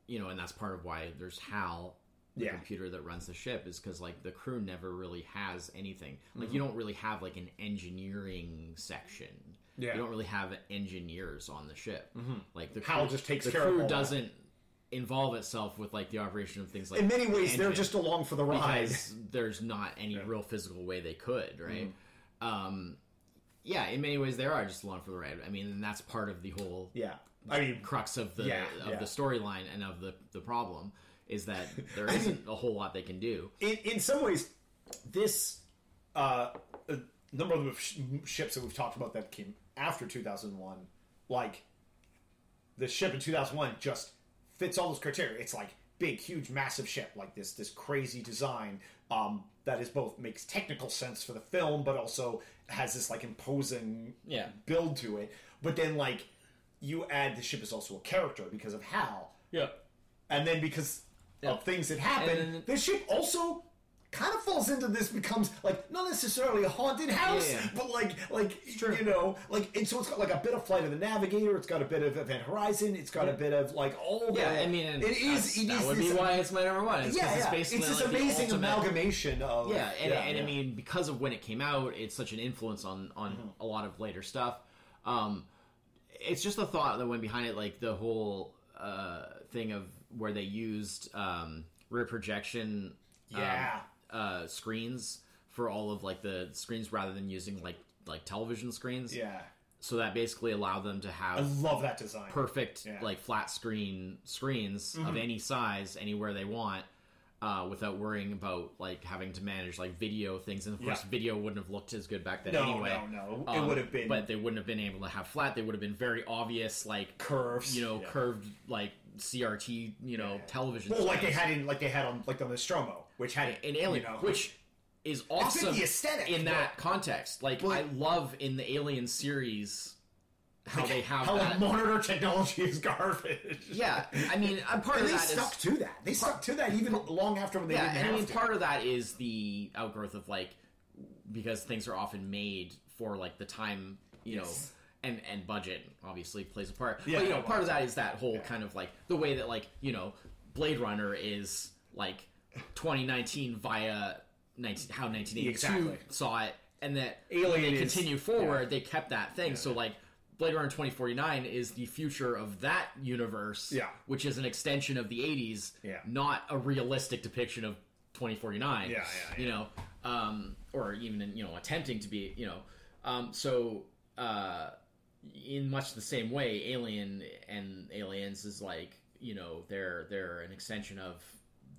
S2: you know, and that's part of why there's Hal, the
S1: Yeah.
S2: computer that runs the ship, is because like the crew never really has anything. Like
S1: Mm-hmm.
S2: you don't really have like an engineering section.
S1: Yeah.
S2: You don't really have engineers on the ship. Like the
S1: Hal
S2: crew,
S1: just takes
S2: the
S1: care of
S2: crew
S1: that.
S2: doesn't involve itself with like the operation of things like
S1: In many ways, they're just along for the ride.
S2: because [laughs] there's not any real physical way they could, right? Um, yeah, in many ways they are just along for the ride. I mean, and that's part of the whole
S1: Yeah. I mean,
S2: crux of the
S1: Yeah,
S2: of
S1: yeah.
S2: the storyline and of the the problem is that there [laughs] isn't a whole lot they can do.
S1: in, in some ways, this uh, number of ships that we've talked about that came after 2001, like the ship in 2001 just fits all those criteria. It's like big, huge, massive ship, like this this crazy design um, that is both makes technical sense for the film, but also has this like imposing
S2: Yeah.
S1: build to it. But then like you add the ship is also a character because of Hal
S2: Yeah.
S1: and then because
S2: Yeah.
S1: of things that happen,
S2: And
S1: the ship also kind of falls into this becomes like not necessarily a haunted house,
S2: Yeah, yeah.
S1: but like like you know like and so it's got like a bit of Flight of the Navigator. It's got a bit of Event Horizon. It's got a bit of like all the.
S2: Yeah, I mean,
S1: it is. It
S2: that
S1: is
S2: would be why it's my number one. It's
S1: Yeah,
S2: it's
S1: yeah.
S2: basically
S1: It's this
S2: like
S1: amazing amalgamation of
S2: Yeah, and,
S1: yeah,
S2: and
S1: yeah.
S2: I mean, because of when it came out, it's such an influence on on
S1: Mm-hmm.
S2: a lot of later stuff. Um, it's just a thought that went behind it, like the whole uh, thing of where they used um, rear projection, um, uh, screens for all of like the screens rather than using like like television screens.
S1: yeah.
S2: So that basically allowed them to have
S1: I love that design.
S2: perfect
S1: Yeah. Mm-hmm.
S2: like flat screen screens of any size anywhere they want uh, without worrying about like having to manage like video things and of course
S1: Yeah.
S2: video wouldn't have looked as good back then
S1: No,
S2: anyway
S1: no, no. It
S2: Um,
S1: would have been
S2: but they wouldn't have been able to have flat they would have been very obvious like
S1: curves.
S2: you know
S1: Yeah.
S2: curved like crt you know television
S1: Well, like they had in like they had on like on the Nostromo, which had
S2: in alien
S1: you know,
S2: which is awesome
S1: the aesthetic,
S2: in
S1: but-
S2: that context like
S1: Well-
S2: i love in the alien series how they have
S1: how
S2: that
S1: monitor technology is [laughs] garbage.
S2: yeah i mean I'm part
S1: And
S2: of
S1: they
S2: that is-
S1: stuck to that. They stuck to that even long after when they
S2: yeah, and I mean, part of that is the outgrowth of like because things are often made for like the time, you
S1: Yes.
S2: And and budget obviously plays a part.
S1: Yeah,
S2: but you know, part of that is that whole kind of like the way that like you know, Blade Runner is like 2019 via 19, how 1982
S1: Exactly.
S2: saw it, and that
S1: Alien
S2: when they
S1: is-
S2: continue forward, they kept that thing. So like. Blade Runner 2049 is the future of that universe,
S1: Yeah.
S2: which is an extension of the 80s,
S1: Yeah.
S2: not a realistic depiction of 2049
S1: Yeah, yeah,
S2: you know um, or even in, you know attempting to be you know um, so uh, in much the same way alien and aliens is like you know they're they're an extension of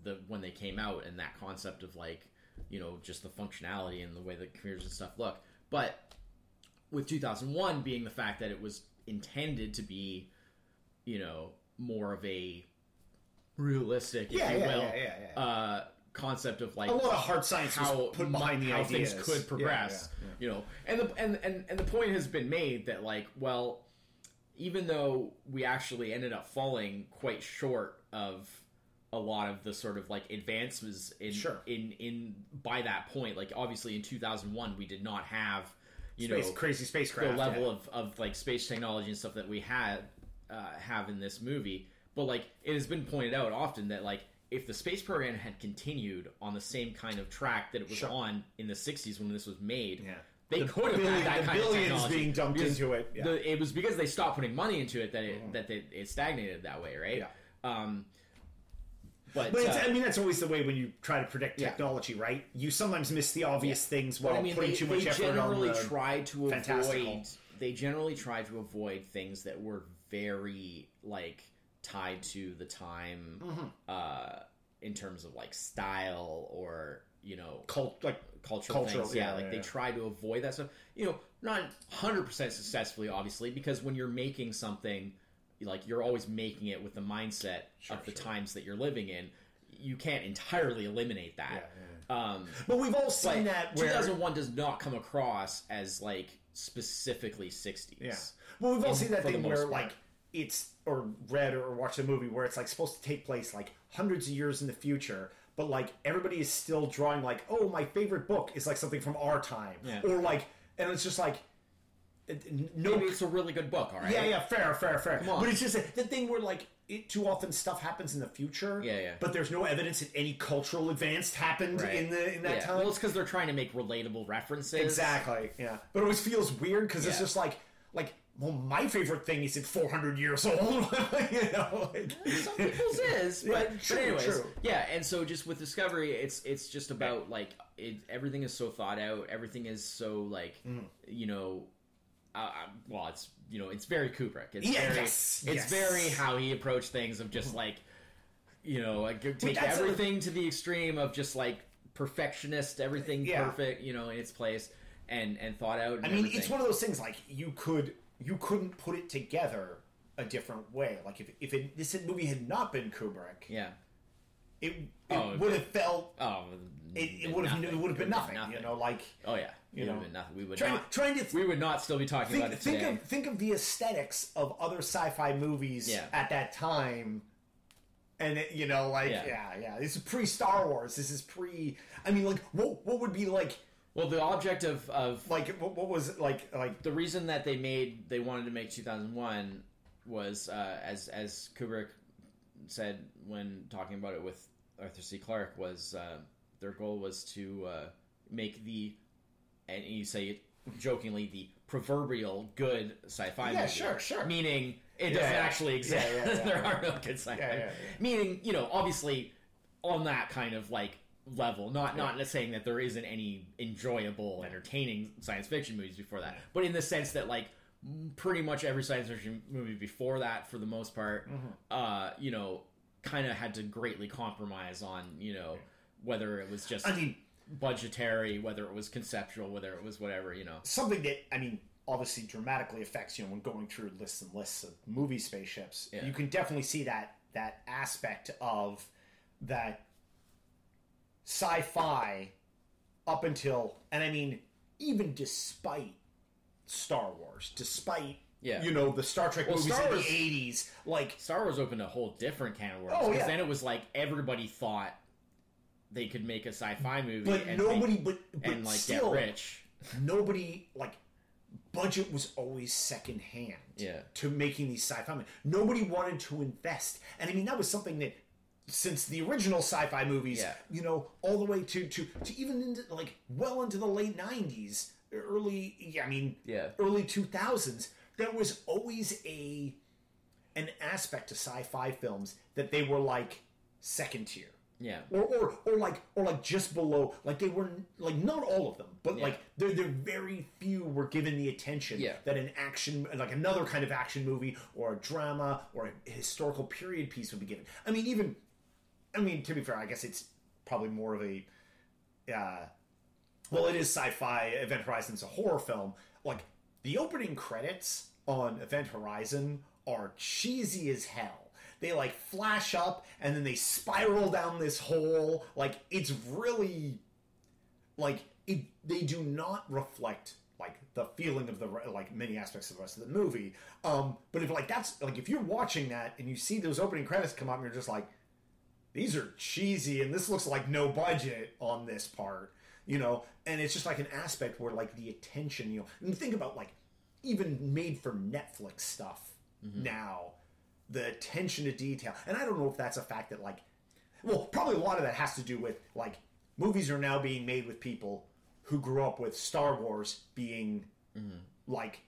S2: the when they came out and that concept of like you know just the functionality and the way that computers and stuff look but with 2001 being the fact that it was intended to be you know more of a realistic if
S1: Yeah,
S2: you
S1: yeah,
S2: will
S1: yeah, yeah, yeah.
S2: uh concept of like
S1: a lot of hard science
S2: how
S1: put behind the
S2: how
S1: ideas.
S2: things could progress
S1: Yeah, yeah,
S2: you know and the and, and and the point has been made that like well even though we actually ended up falling quite short of a lot of the sort of like advances in
S1: Sure.
S2: in in by that point like obviously in 2001 we did not have you
S1: Space,
S2: know
S1: crazy spacecraft.
S2: the level
S1: yeah.
S2: of, of like space technology and stuff that we had uh, have in this movie. But like it has been pointed out often that like if the space program had continued on the same kind of track that it was
S1: Sure.
S2: on in the '60s when this was made,
S1: Yeah.
S2: they
S1: The
S2: could have
S1: billion-
S2: had that
S1: the
S2: kind of
S1: billions being dumped into it, yeah.
S2: The- it was because they stopped putting money into it that it that it, it stagnated that way, right?
S1: Yeah.
S2: Um, but
S1: But
S2: uh,
S1: I mean, that's always the way when you try to predict
S2: Yeah.
S1: technology, right? You sometimes miss the obvious things while
S2: I mean,
S1: putting
S2: they,
S1: too much
S2: they
S1: effort on
S2: generally
S1: the.
S2: try to
S1: fantastical.
S2: avoid. They generally try to avoid things that were very like tied to the time,
S1: Mm-hmm.
S2: uh, in terms of like style or you know
S1: cult, like
S2: cultural,
S1: Cultural,
S2: things. Yeah,
S1: yeah,
S2: like
S1: yeah,
S2: they
S1: yeah.
S2: try to avoid that stuff. You know, not hundred percent successfully, obviously, because when you're making something, like you're always making it with the mindset of the
S1: sure.
S2: times that you're living in. You can't entirely eliminate that. Um,
S1: But we've all seen that where
S2: 2001 does not come across as like specifically 60s.
S1: Yeah. Well, we've all seen that thing where,
S2: part.
S1: like, it's or read or watched a movie where it's like supposed to take place like hundreds of years in the future, but like everybody is still drawing like, oh, my favorite book is like something from our time,
S2: Yeah.
S1: or like, and it's just like, it- no,
S2: Maybe it's a really good book, all right?
S1: yeah, yeah, fair, fair, fair.
S2: on.
S1: But it's just the thing where like. It, too often stuff happens in the future,
S2: Yeah, yeah.
S1: But there's no evidence that any cultural advance happened
S2: Right.
S1: in the in that
S2: Yeah.
S1: time.
S2: Well, it's because they're trying to make relatable references.
S1: Exactly. Yeah. But it always feels weird because it's just like like well, my favorite thing is at 400 years old. [laughs] you know. Like,
S2: Some people's [laughs] is,
S1: Yeah,
S2: but,
S1: true,
S2: but anyways,
S1: true.
S2: yeah. And so just with Discovery, it's it's just about like it, everything is so thought out. Everything is so like
S1: Mm.
S2: you know, uh, uh, well, it's you know, it's very Kubrick. It's
S1: Yeah,
S2: very,
S1: yes,
S2: it's very how he approached things of just like, you know, like take
S1: that's a-
S2: everything to the extreme of just like perfectionist, everything
S1: Yeah.
S2: perfect, you know, in its place and and thought out. And
S1: I mean,
S2: everything.
S1: it's one of those things like you could you couldn't put it together a different way. Like if if it, this movie had not been Kubrick,
S2: yeah.
S1: it, it
S2: Oh,
S1: would have felt
S2: Oh,
S1: it, it would have it would have been nothing, You know, like
S2: Oh yeah,
S1: You know,
S2: been nothing. We would
S1: trying
S2: not.
S1: trying to
S2: we would not still be talking
S1: think,
S2: about it
S1: think
S2: today.
S1: of think of the aesthetics of other sci-fi movies
S2: Yeah.
S1: at that time and it, you know, like
S2: Yeah.
S1: yeah. yeah, This is pre Star Wars. This is pre. I mean, like what what would be like
S2: Well, the object of of
S1: like what, what was it like like
S2: the reason that they made they wanted to make 2001 was uh, as as Kubrick said when talking about it with Arthur C. Clarke was uh, their goal was to uh, make the and you say it jokingly the proverbial good sci-fi
S1: Yeah,
S2: movie.
S1: sure, sure.
S2: meaning it
S1: Yeah,
S2: doesn't
S1: yeah.
S2: actually exist [laughs] there are no good sci-fi meaning you know obviously on that kind of like level not not saying that there isn't any enjoyable entertaining science fiction movies before that but in the sense that like pretty much every science fiction movie before that for the most part
S1: Mm-hmm.
S2: uh you know kind of had to greatly compromise on you know whether it was just
S1: I mean
S2: budgetary whether it was conceptual whether it was whatever you know
S1: something that I mean obviously dramatically affects you know when going through lists and lists of movie spaceships.
S2: Yeah.
S1: You can definitely see that that aspect of that sci-fi up until and I mean even despite Star Wars, despite
S2: Yeah.
S1: you know the Star Trek
S2: Well,
S1: movies
S2: Star
S1: in the eighties, like
S2: Star Wars opened a whole different can of worms
S1: Oh, yeah.
S2: then it was like everybody thought they could make a sci-fi movie
S1: but
S2: and
S1: nobody
S2: make-
S1: but but
S2: and like
S1: still
S2: get rich
S1: nobody like budget was always second hand
S2: Yeah.
S1: to making these sci-fi movies. Nobody wanted to invest. And I mean that was something that since the original sci-fi movies,
S2: Yeah.
S1: you know, all the way to to to even into like well into the late 90s, early yeah, I mean
S2: Yeah.
S1: early 2000s, there was always a an aspect to sci-fi films that they were like second tier
S2: yeah
S1: or, or or like or like just below like they were like not all of them but
S2: Yeah.
S1: like there there very few were given the attention
S2: Yeah.
S1: that an action like another kind of action movie or a drama or a historical period piece would be given i mean even i mean to be fair i guess it's probably more of a uh well it is sci-fi event Horizon horizon's a horror film. Like the opening credits on event horizon are cheesy as hell. They like flash up and then they spiral down this hole. Like it's really like it they do not reflect like the feeling of the like many aspects of the rest of the movie. Um but if like that's like if you're watching that and you see those opening credits come up and you're just like these are cheesy and this looks like no budget on this part you know? And it's just like an aspect where like the attention you know and think about like even made for netflix stuff mm-hmm. now the attention to detail. And i don't know if that's a fact that like well probably a lot of that has to do with like movies are now being made with people who grew up with star wars being mm-hmm. like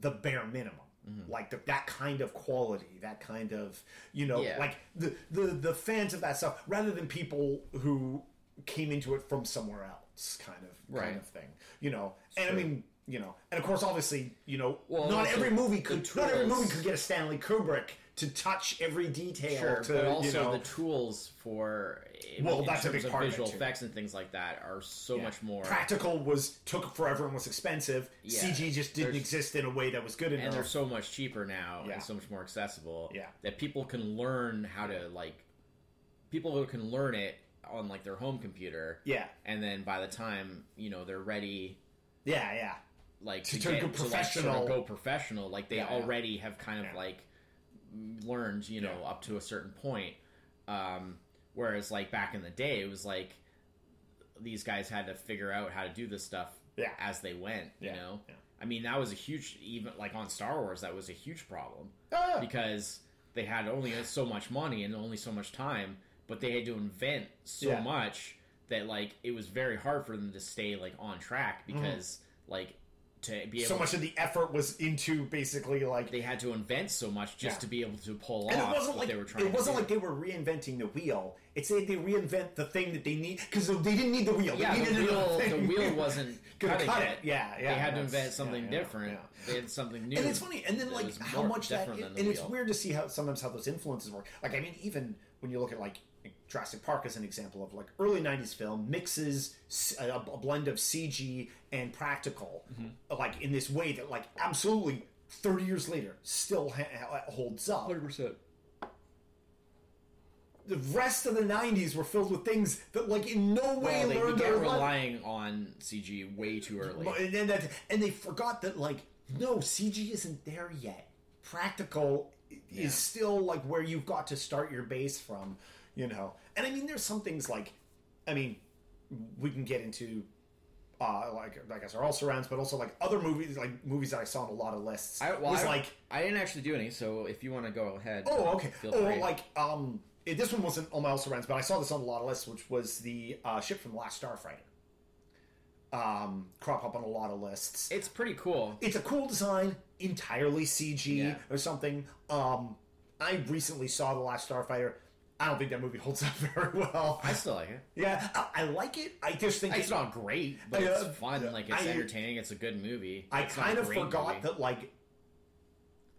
S1: the bare minimum like the, that kind of quality that kind of you know
S2: Yeah.
S1: like the, the the fans of that stuff rather than people who came into it from somewhere else kind of kind of thing you know? And i mean you know and of course obviously you know
S2: Well,
S1: not every movie could not every movie could get a stanley kubrick to touch every detail
S2: Sure,
S1: to
S2: but also
S1: you know
S2: the tools for
S1: Well, that's a big part
S2: visual effects and things like that are so
S1: Yeah.
S2: much more
S1: practical was took forever and was expensive
S2: Yeah.
S1: cg just didn't
S2: There's-
S1: exist in a way that was good enough
S2: and they're so much cheaper now
S1: Yeah.
S2: and so much more accessible
S1: Yeah.
S2: that people can learn how to like people who can learn it on like their home computer
S1: yeah
S2: and then by the time you know they're ready
S1: yeah yeah
S2: like
S1: To
S2: to,
S1: go
S2: to, like, sort
S1: professional.
S2: of go professional like they
S1: yeah.
S2: already have kind of
S1: Yeah.
S2: like learned you know
S1: Yeah.
S2: up to a certain point. Um whereas like back in the day it was like these guys had to figure out how to do this stuff
S1: Yeah.
S2: as they went you
S1: Yeah,
S2: know? I mean that was a huge even like on star wars that was a huge problem.
S1: Ah,
S2: because they had only so much money and only so much time, but they had to invent so much that like it was very hard for them to stay like on track because like to be able
S1: so much of the effort was into basically like
S2: they had to invent so much just
S1: Yeah.
S2: to be able to pull
S1: and
S2: off
S1: it wasn't
S2: what
S1: like
S2: they were trying
S1: it wasn't
S2: to
S1: like they were reinventing the wheel. It's that they reinvent the thing that they need because they didn't need the wheel.
S2: Yeah, the wheel, the wheel [laughs] wasn't cutting
S1: cut
S2: it.
S1: it. Yeah, yeah.
S2: they had to invent something
S1: yeah, yeah,
S2: different. They had something new.
S1: And it's funny, and then like how much that,
S2: different than the
S1: and it's weird to see how sometimes how those influences work. Like I mean, even when you look at like Jurassic Park as an example of like early '90s film mixes a blend of CG and practical,
S2: Mm-hmm.
S1: like in this way that like absolutely 30 years later still ha- holds up.
S2: percent.
S1: The rest of the '90s were filled with things that like in no way
S2: Well, they
S1: learned
S2: began relying on CG way too early.
S1: And, then that, and they forgot that like no CG isn't there yet. Practical is still like where you've got to start your base from, you know. And I mean, there's some things like, I mean, we can get into. Uh, like I said, all surrounds, but also like other movies, like movies that I saw on a lot of lists.
S2: I, well,
S1: was
S2: I,
S1: like,
S2: I didn't actually do any, so if you want to go ahead.
S1: Oh, okay.
S2: Feel
S1: oh, like um, it, this one wasn't on my also runs, but I saw this on a lot of lists, which was the uh, ship from the Last Starfighter. Um, crop up on a lot of lists.
S2: it's pretty cool.
S1: It's a cool design, entirely CG
S2: Yeah.
S1: or something. Um, I recently saw the Last Starfighter. I don't think that movie holds up [laughs] very well.
S2: I still like it.
S1: yeah, I, I like it. I just think
S2: It's
S1: it-
S2: not great, but
S1: I, uh,
S2: it's fun. Like it's
S1: I-
S2: entertaining. It's a good movie.
S1: I
S2: It's
S1: kind of forgot
S2: movie.
S1: that like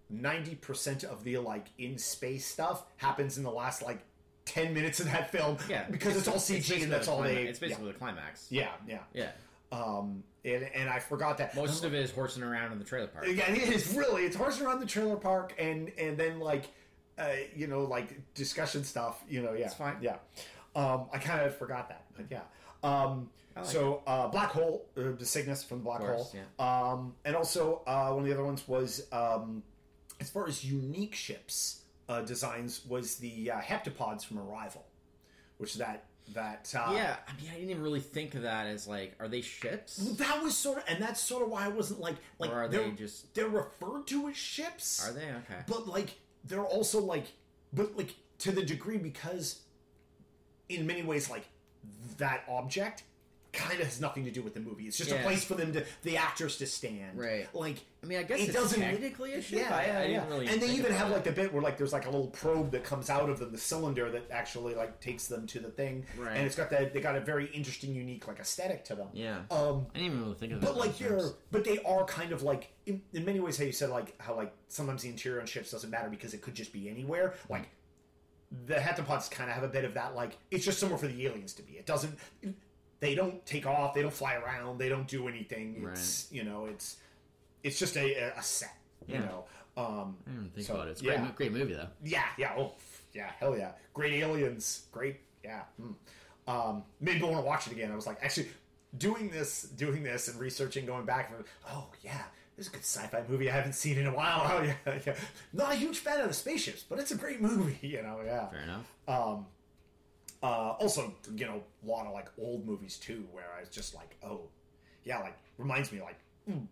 S1: ninety percent of the like in space stuff happens in the last like ten minutes of that film.
S2: Yeah,
S1: because it's, all CG
S2: basically
S1: and that's
S2: the
S1: all
S2: climax-
S1: they.
S2: It's basically the climax.
S1: yeah, yeah,
S2: Yeah.
S1: yeah. Um, and and I forgot that
S2: Most of it is horsing around in the trailer park.
S1: Yeah, it is really. It's horsing around the trailer park and and then like, uh, you know, like discussion stuff. You know, yeah,
S2: It's fine.
S1: Yeah, um, I kind of forgot that, but yeah. Um,
S2: like
S1: so uh, black hole, uh, the Cygnus from the black
S2: course,
S1: hole. Um, and also uh, one of the other ones was um, as far as unique ships uh, designs was the uh, heptapods from Arrival, which that that uh,
S2: Yeah, I mean, I didn't even really think of that as like, are they ships?
S1: That was sort of, and that's sort of why I wasn't like, like
S2: Or
S1: they're,
S2: they just-
S1: they're referred to as ships?
S2: Are they okay?
S1: But like they're also like, but like to the degree because, in many ways, like that object kind of has nothing to do with the movie. It's just a place for them to the actors to stand.
S2: Right.
S1: Like
S2: I mean, I guess
S1: it
S2: it's
S1: doesn't
S2: technically a ship.
S1: Yeah,
S2: I,
S1: yeah,
S2: I
S1: yeah.
S2: really.
S1: and they even have like the bit where like there's like a little probe that comes out of them, the cylinder that actually like takes them to the thing,
S2: Right.
S1: and it's got that they got a very interesting, unique like aesthetic to them.
S2: Yeah.
S1: Um,
S2: I didn't even really think of that.
S1: but like you're, but they are kind of like in, in many ways how you said like how like sometimes the interior on ships doesn't matter because it could just be anywhere. Like the heptapods kind of have a bit of that like it's just somewhere for the aliens to be. It doesn't. They don't take off. They don't fly around. They don't do anything. It's you know it's it's just a, a set. You
S2: Yeah.
S1: know. Um,
S2: I didn't think
S1: so,
S2: about it. It's a
S1: yeah.
S2: great, great movie though.
S1: yeah, yeah, oh, yeah, hell yeah, great aliens, great, yeah. hmm. Um, made me want to watch it again. I was like, actually, doing this, doing this, and researching, going back. And, oh yeah, this is a good sci-fi movie I haven't seen in a while. [laughs] Oh yeah, yeah. Not a huge fan of the spaceships, but it's a great movie. [laughs] You know, yeah.
S2: Fair enough.
S1: Um, uh, also, you know, a lot of like old movies too, where I was just like, oh, yeah, like reminds me like, mm,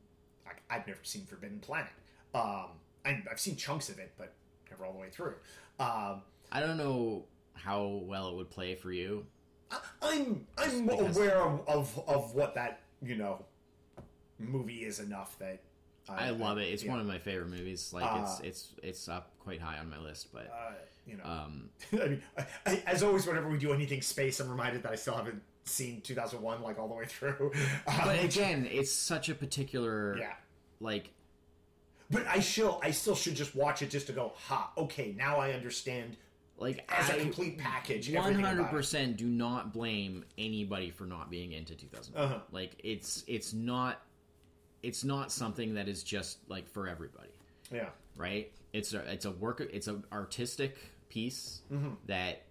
S1: like I've never seen Forbidden Planet. Um, I, I've seen chunks of it, but never all the way through. Um,
S2: I don't know how well it would play for you.
S1: I, I'm I'm
S2: because-
S1: aware of, of of what that you know movie is enough that
S2: I love it. It's
S1: yeah.
S2: one of my favorite movies. Like
S1: Uh,
S2: it's it's it's up quite high on my list. But
S1: uh, you know.
S2: um, [laughs]
S1: I mean, I, I, as always, whenever we do anything space, I'm reminded that I still haven't seen 2001 like all the way through. Uh, [laughs]
S2: but again, it's such a particular
S1: yeah.
S2: like
S1: But I still, I still should just watch it just to go, ha, okay, now I understand
S2: like
S1: as a
S2: I
S1: complete package.
S2: One hundred percent. Do not blame anybody for not being into 2001.
S1: Uh-huh.
S2: Like it's it's not it's not something that is just like for everybody,
S1: Yeah,
S2: right? It's a it's a work it's an artistic piece
S1: Mm-hmm.
S2: that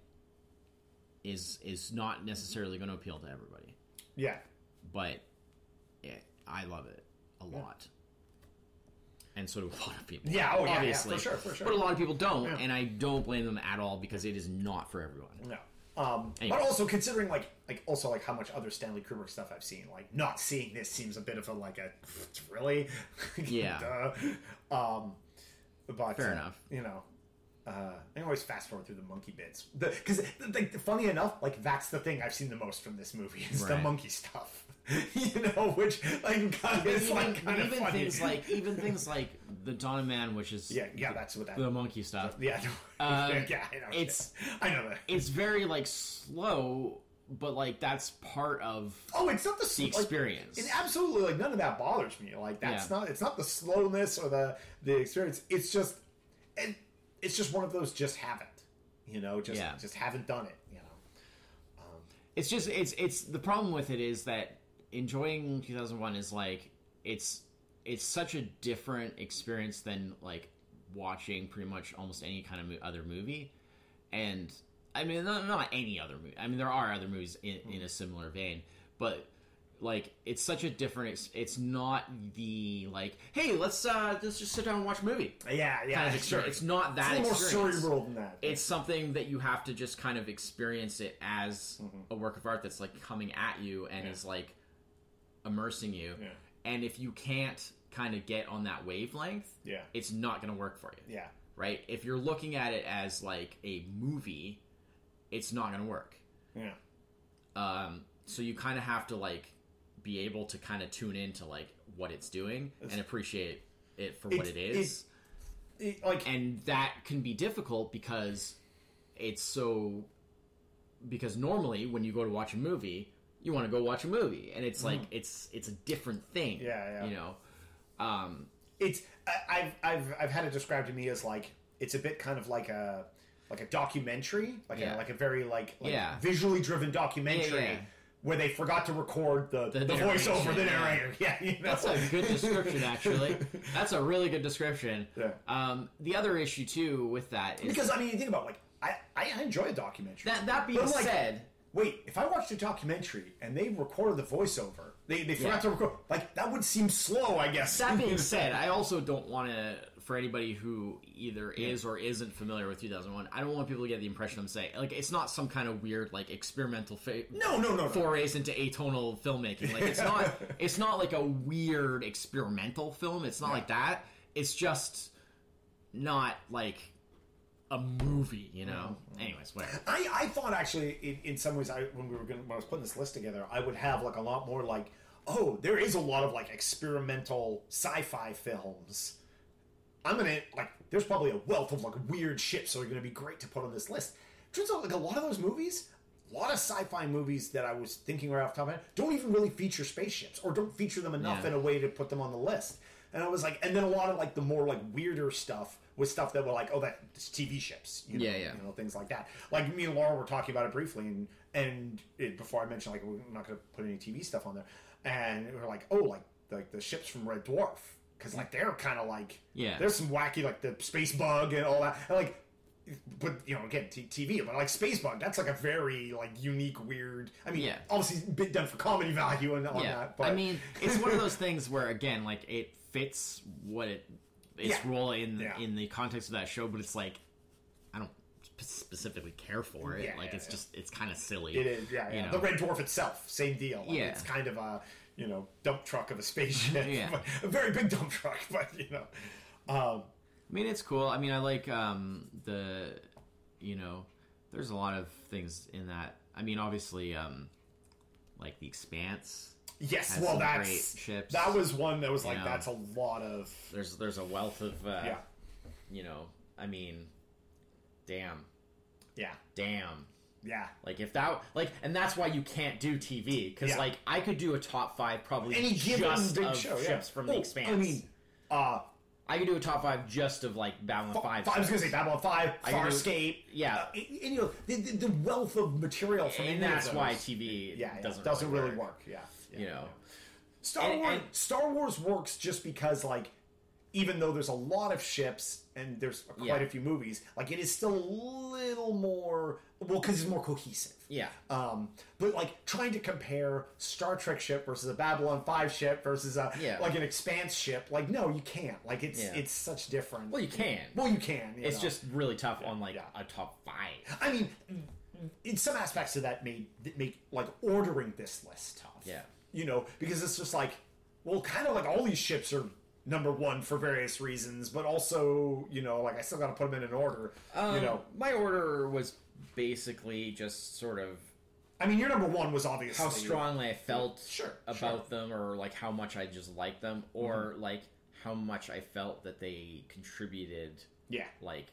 S2: is is not necessarily going to appeal to everybody,
S1: yeah,
S2: but it, I love it a lot. And so do a lot of people.
S1: Yeah, oh, yeah, yeah,
S2: obviously.
S1: for sure, for sure.
S2: But a lot of people don't,
S1: Yeah.
S2: and I don't blame them at all because it is not for everyone.
S1: no. Um,
S2: Anyway.
S1: But also considering like, like also like how much other Stanley Kubrick stuff I've seen, like not seeing this seems a bit of a like a [laughs] really, [laughs]
S2: Yeah.
S1: Um, but
S2: Fair
S1: uh,
S2: enough.
S1: You know, uh, I always fast forward through the monkey bits because, like, funny enough, like that's the thing I've seen the most from this movie is the monkey stuff. [laughs] you know, which like [laughs] kind of is
S2: even,
S1: like kind of
S2: even
S1: funny.
S2: things [laughs] like even things like the Dawn Man, which is
S1: yeah, yeah, that's what that.
S2: the monkey stuff.
S1: yeah,
S2: Uh,
S1: yeah, I know.
S2: it's-
S1: I know that.
S2: It's very like slow, but like that's part of
S1: Oh, it's not the,
S2: the
S1: like,
S2: experience.
S1: It absolutely like none of that bothers me. Like that's
S2: Yeah.
S1: not it's not the slowness or the the experience. It's just and it's just one of those just haven't. You know, just
S2: Yeah.
S1: just haven't done it, you know.
S2: Um, it's just it's it's the problem with it is that enjoying 2001 is like it's it's such a different experience than like watching pretty much almost any kind of mo- other movie and i mean not, not any other movie i mean there are other movies in, in a similar vein but like it's such a different. Ex- it's not the like, hey, let's uh let's just sit down and watch a movie.
S1: Yeah, yeah,
S2: Kind of
S1: sure.
S2: experience. It's not that
S1: It's a little more
S2: experience.
S1: cerebral than that.
S2: It's something that you have to just kind of experience it as
S1: Mm-hmm.
S2: a work of art that's like coming at you and is like immersing you.
S1: Yeah.
S2: And if you can't kind of get on that wavelength,
S1: yeah,
S2: it's not going to work for you.
S1: yeah,
S2: right? If you're looking at it as like a movie, it's not going to work.
S1: yeah.
S2: Um, so you kind of have to like be able to kind of tune into like what it's doing and appreciate it for what it is.
S1: It- like
S2: and that can be difficult because it's so because normally when you go to watch a movie, you want to go watch a movie and it's like it's it's a different thing.
S1: Yeah, yeah.
S2: You know. Um
S1: it's I, I've I've I've had it described to me as like it's a bit kind of like a like a documentary, like
S2: Yeah.
S1: a like a very like, like
S2: Yeah.
S1: visually driven documentary
S2: yeah.
S1: Where they forgot to record the the,
S2: The
S1: voiceover, the narrator. [laughs] Yeah, you know?
S2: That's a good description, actually. [laughs] That's a really good description.
S1: Yeah.
S2: Um, the other issue too with that is
S1: because I mean, you think about like I I enjoy a documentary.
S2: that. That being
S1: like,
S2: said,
S1: Wait, if I watched a documentary and they recorded the voiceover, they, they forgot
S2: Yeah.
S1: to record, like, that would seem slow, I guess.
S2: that being [laughs] said, I also don't want to. For anybody who either is or isn't familiar with 2001, I don't want people to get the impression I'm saying like it's not some kind of weird like experimental fa-
S1: no, no, no, no.
S2: forays into atonal filmmaking. Like it's not [laughs] it's not like a weird experimental film. It's not like that. It's just not like a movie, you know. Mm-hmm. Mm-hmm. Anyways, whatever.
S1: I, I thought actually, in, in some ways, I when we were going when I was putting this list together, I would have like a lot more like, oh, there is a lot of like experimental sci-fi films. I'm gonna like, there's probably a wealth of like weird ships that are gonna be great to put on this list. Turns out, like a lot of those movies, a lot of sci-fi movies that I was thinking right off the top of my head, don't even really feature spaceships or don't feature them enough
S2: Yeah.
S1: in a way to put them on the list. And I was like, and then a lot of like the more like weirder stuff was stuff that were like, oh, that's TV ships, you know,
S2: Yeah, yeah.
S1: you know, things like that. Like me and Laura were talking about it briefly, and and it, before I mentioned like we're not going to put any TV stuff on there, and we were like, oh, like like the ships from Red Dwarf, because like they're kind of like
S2: Yeah.
S1: there's some wacky like the space bug and all that, and like. But you know, again, t- TV. But like Space Bug, that's like a very like unique, weird. I mean,
S2: Yeah.
S1: obviously, bit done for comedy value and all
S2: yeah,
S1: that. But
S2: I mean, it's one of those [laughs] things where again, like it fits what it its
S1: Yeah.
S2: role in in the context of that show, but it's like I don't specifically care for it.
S1: Yeah,
S2: like
S1: yeah,
S2: it's
S1: yeah.
S2: just it's kind of silly.
S1: It is, yeah,
S2: you
S1: yeah.
S2: know.
S1: The Red Dwarf itself, same deal. Like,
S2: Yeah.
S1: it's kind of a you know dump truck of a spaceship, [laughs]
S2: Yeah. [laughs]
S1: a very big dump truck. [laughs] But you know, um,
S2: I mean, it's cool. I mean, I like um, the, you know, there's a lot of things in that. I mean, obviously, um, like the Expanse.
S1: yes, well, that's
S2: great ships.
S1: that was one that was like
S2: know.
S1: that's a lot of
S2: There's there's a wealth of, uh,
S1: yeah,
S2: you know, I mean, damn,
S1: yeah,
S2: damn.
S1: Yeah.
S2: Like if that like, and that's why you can't do TV because
S1: Yeah.
S2: like I could do a top five probably
S1: Any given
S2: just
S1: big
S2: of
S1: show, yeah.
S2: ships from the
S1: Oh,
S2: Expanse.
S1: I mean, uh,
S2: I could do a top five just of like Babylon Five.
S1: I was gonna say Babylon Five, Farscape,
S2: Yeah.
S1: uh, and, and, you know the, the, wealth of material from
S2: and that's why TV
S1: yeah, yeah,
S2: doesn't
S1: doesn't,
S2: really
S1: really
S2: work.
S1: work. Yeah, yeah,
S2: You know.
S1: Star
S2: And-
S1: Wars.
S2: and-
S1: Star Wars works just because like. Even though there's a lot of ships and there's quite
S2: Yeah.
S1: a few movies, like it is still a little more well because it's more cohesive.
S2: Yeah.
S1: Um, but like trying to compare Star Trek ship versus a Babylon Five ship versus a
S2: Yeah.
S1: like an Expanse ship, like no, you can't. Like it's
S2: Yeah.
S1: it's such different.
S2: Well, you can.
S1: Well, you can. you
S2: it's
S1: know.
S2: just really tough on like a top five.
S1: I mean, in some aspects of that made that make like ordering this list tough.
S2: Yeah.
S1: You know, because it's just like, well, kind of like all these ships are number one for various reasons, but also, you know, like I still got to put them in an order.
S2: Um,
S1: you know,
S2: my order was basically just sort of
S1: I mean, your number one was obviously
S2: how strongly I felt
S1: Sure,
S2: about
S1: sure.
S2: them, or like how much I just liked them, or like how much I felt that they contributed
S1: Yeah.
S2: like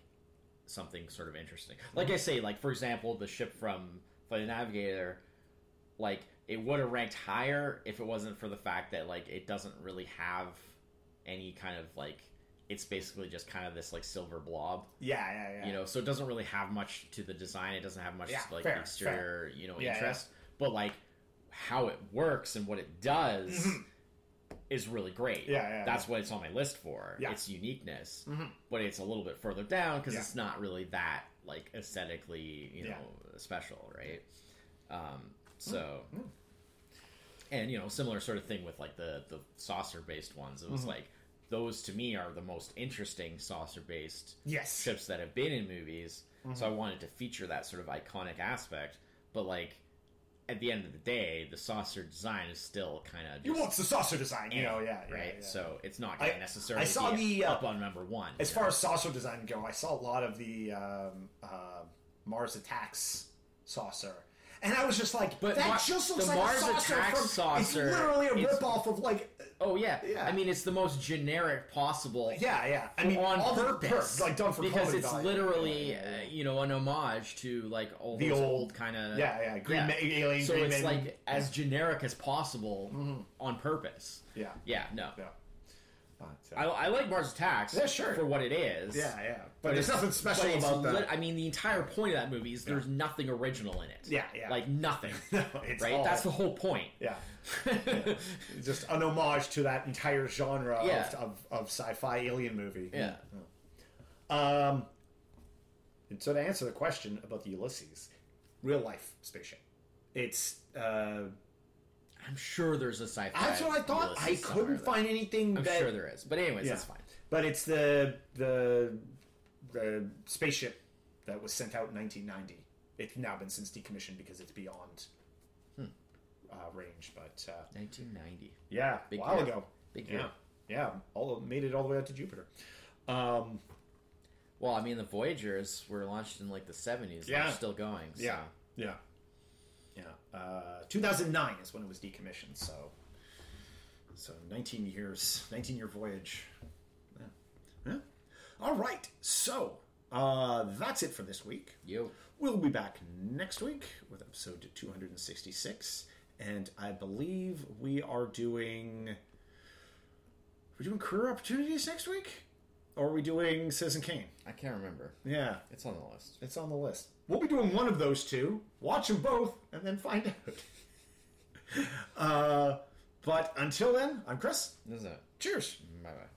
S2: something sort of interesting. Like I say, like for example, the ship from Flight the Navigator, like it would have ranked higher if it wasn't for the fact that like it doesn't really have any kind of like it's basically just kind of this like silver blob,
S1: Yeah, yeah, yeah.
S2: you know. So it doesn't really have much to the design. It doesn't have much
S1: Yeah,
S2: like
S1: fair,
S2: exterior, you know,
S1: Yeah,
S2: interest. But like how it works and what it does is really great.
S1: Mm-hmm. Yeah, yeah,
S2: That's what it's on my list for.
S1: Yeah.
S2: Its uniqueness.
S1: Mhm.
S2: But it's a little bit further down because
S1: Yeah.
S2: it's not really that like aesthetically, you know,
S1: Yeah.
S2: special, right? Um, so and you know, similar sort of thing with like the the saucer based ones. It
S1: Mm-hmm.
S2: was like those to me are the most interesting saucer based
S1: Yes.
S2: ships that have been in movies.
S1: Mm-hmm.
S2: So I wanted to feature that sort of iconic aspect, but like. At the end of the day, the saucer design is still kind of
S1: You want the saucer design, you know? Yeah, yeah,
S2: right.
S1: yeah.
S2: So it's not going to necessarily
S1: I saw the, uh,
S2: up on number one.
S1: As far
S2: know?
S1: as saucer design go, I saw a lot of the um, uh, Mars Attacks saucer. And I was just like,
S2: But
S1: that
S2: Mar-
S1: just looks
S2: the
S1: like
S2: Mars
S1: a saucer
S2: Attacks
S1: from,
S2: saucer
S1: It's literally a
S2: is-
S1: ripoff of like,
S2: oh yeah.
S1: Yeah.
S2: I mean it's the most generic possible.
S1: yeah, yeah. I mean,
S2: on
S1: all the
S2: purpose,
S1: per- like done for
S2: because it's
S1: value.
S2: literally
S1: Yeah, yeah,
S2: uh, you know an homage to like all
S1: The old-
S2: old, kind of
S1: yeah, yeah. Green Ma- alien,
S2: So
S1: green
S2: it's
S1: man-
S2: like as generic as possible on purpose.
S1: yeah,
S2: Yeah, no,
S1: yeah. But,
S2: I,
S1: uh,
S2: I like Mars Attacks
S1: Yeah, sure.
S2: for what it is.
S1: yeah, yeah. But,
S2: But
S1: there's nothing special about that.
S2: lit- I mean, the entire point of that movie is there's nothing original in it.
S1: Yeah, yeah.
S2: Like nothing. [laughs]
S1: No, it's
S2: right?
S1: all-
S2: That's the whole point.
S1: Yeah. [laughs] It's just an homage to that entire genre
S2: Yeah.
S1: of, of, of sci-fi alien movie.
S2: Yeah.
S1: Um, and so to answer the question about the Ulysses, real life spaceship. It's uh,
S2: I'm sure there's a sci-fi.
S1: that's what I thought. I couldn't find anything
S2: I'm
S1: that
S2: sure there is, but anyways,
S1: Yeah.
S2: that's fine.
S1: but it's the the the spaceship that was sent out in 1990. It's now been since decommissioned because it's beyond
S2: Hmm.
S1: uh, range. But uh,
S2: 1990.
S1: yeah,
S2: Big
S1: a while
S2: year.
S1: ago.
S2: Big
S1: Yeah,
S2: year.
S1: yeah, all made it all the way out to Jupiter. Um,
S2: Well, I mean, the Voyagers were launched in like the 70s.
S1: Yeah.
S2: They're still going. So.
S1: Yeah, yeah. Uh, 2009 is when it was decommissioned. So, so 19 years, 19 year voyage. Yeah. Yeah. All right. So uh, that's it for this week.
S2: Yo.
S1: We'll be back next week with episode 266, and I believe we are doing. We're doing career opportunities next week, or are we doing Citizen Kane?
S2: I can't remember.
S1: Yeah,
S2: It's on the list.
S1: it's on the list. We'll be doing one of those two. Watch them both, and then find out. [laughs] uh, but until then, I'm Chris.
S2: This is it.
S1: Cheers.
S2: Bye bye.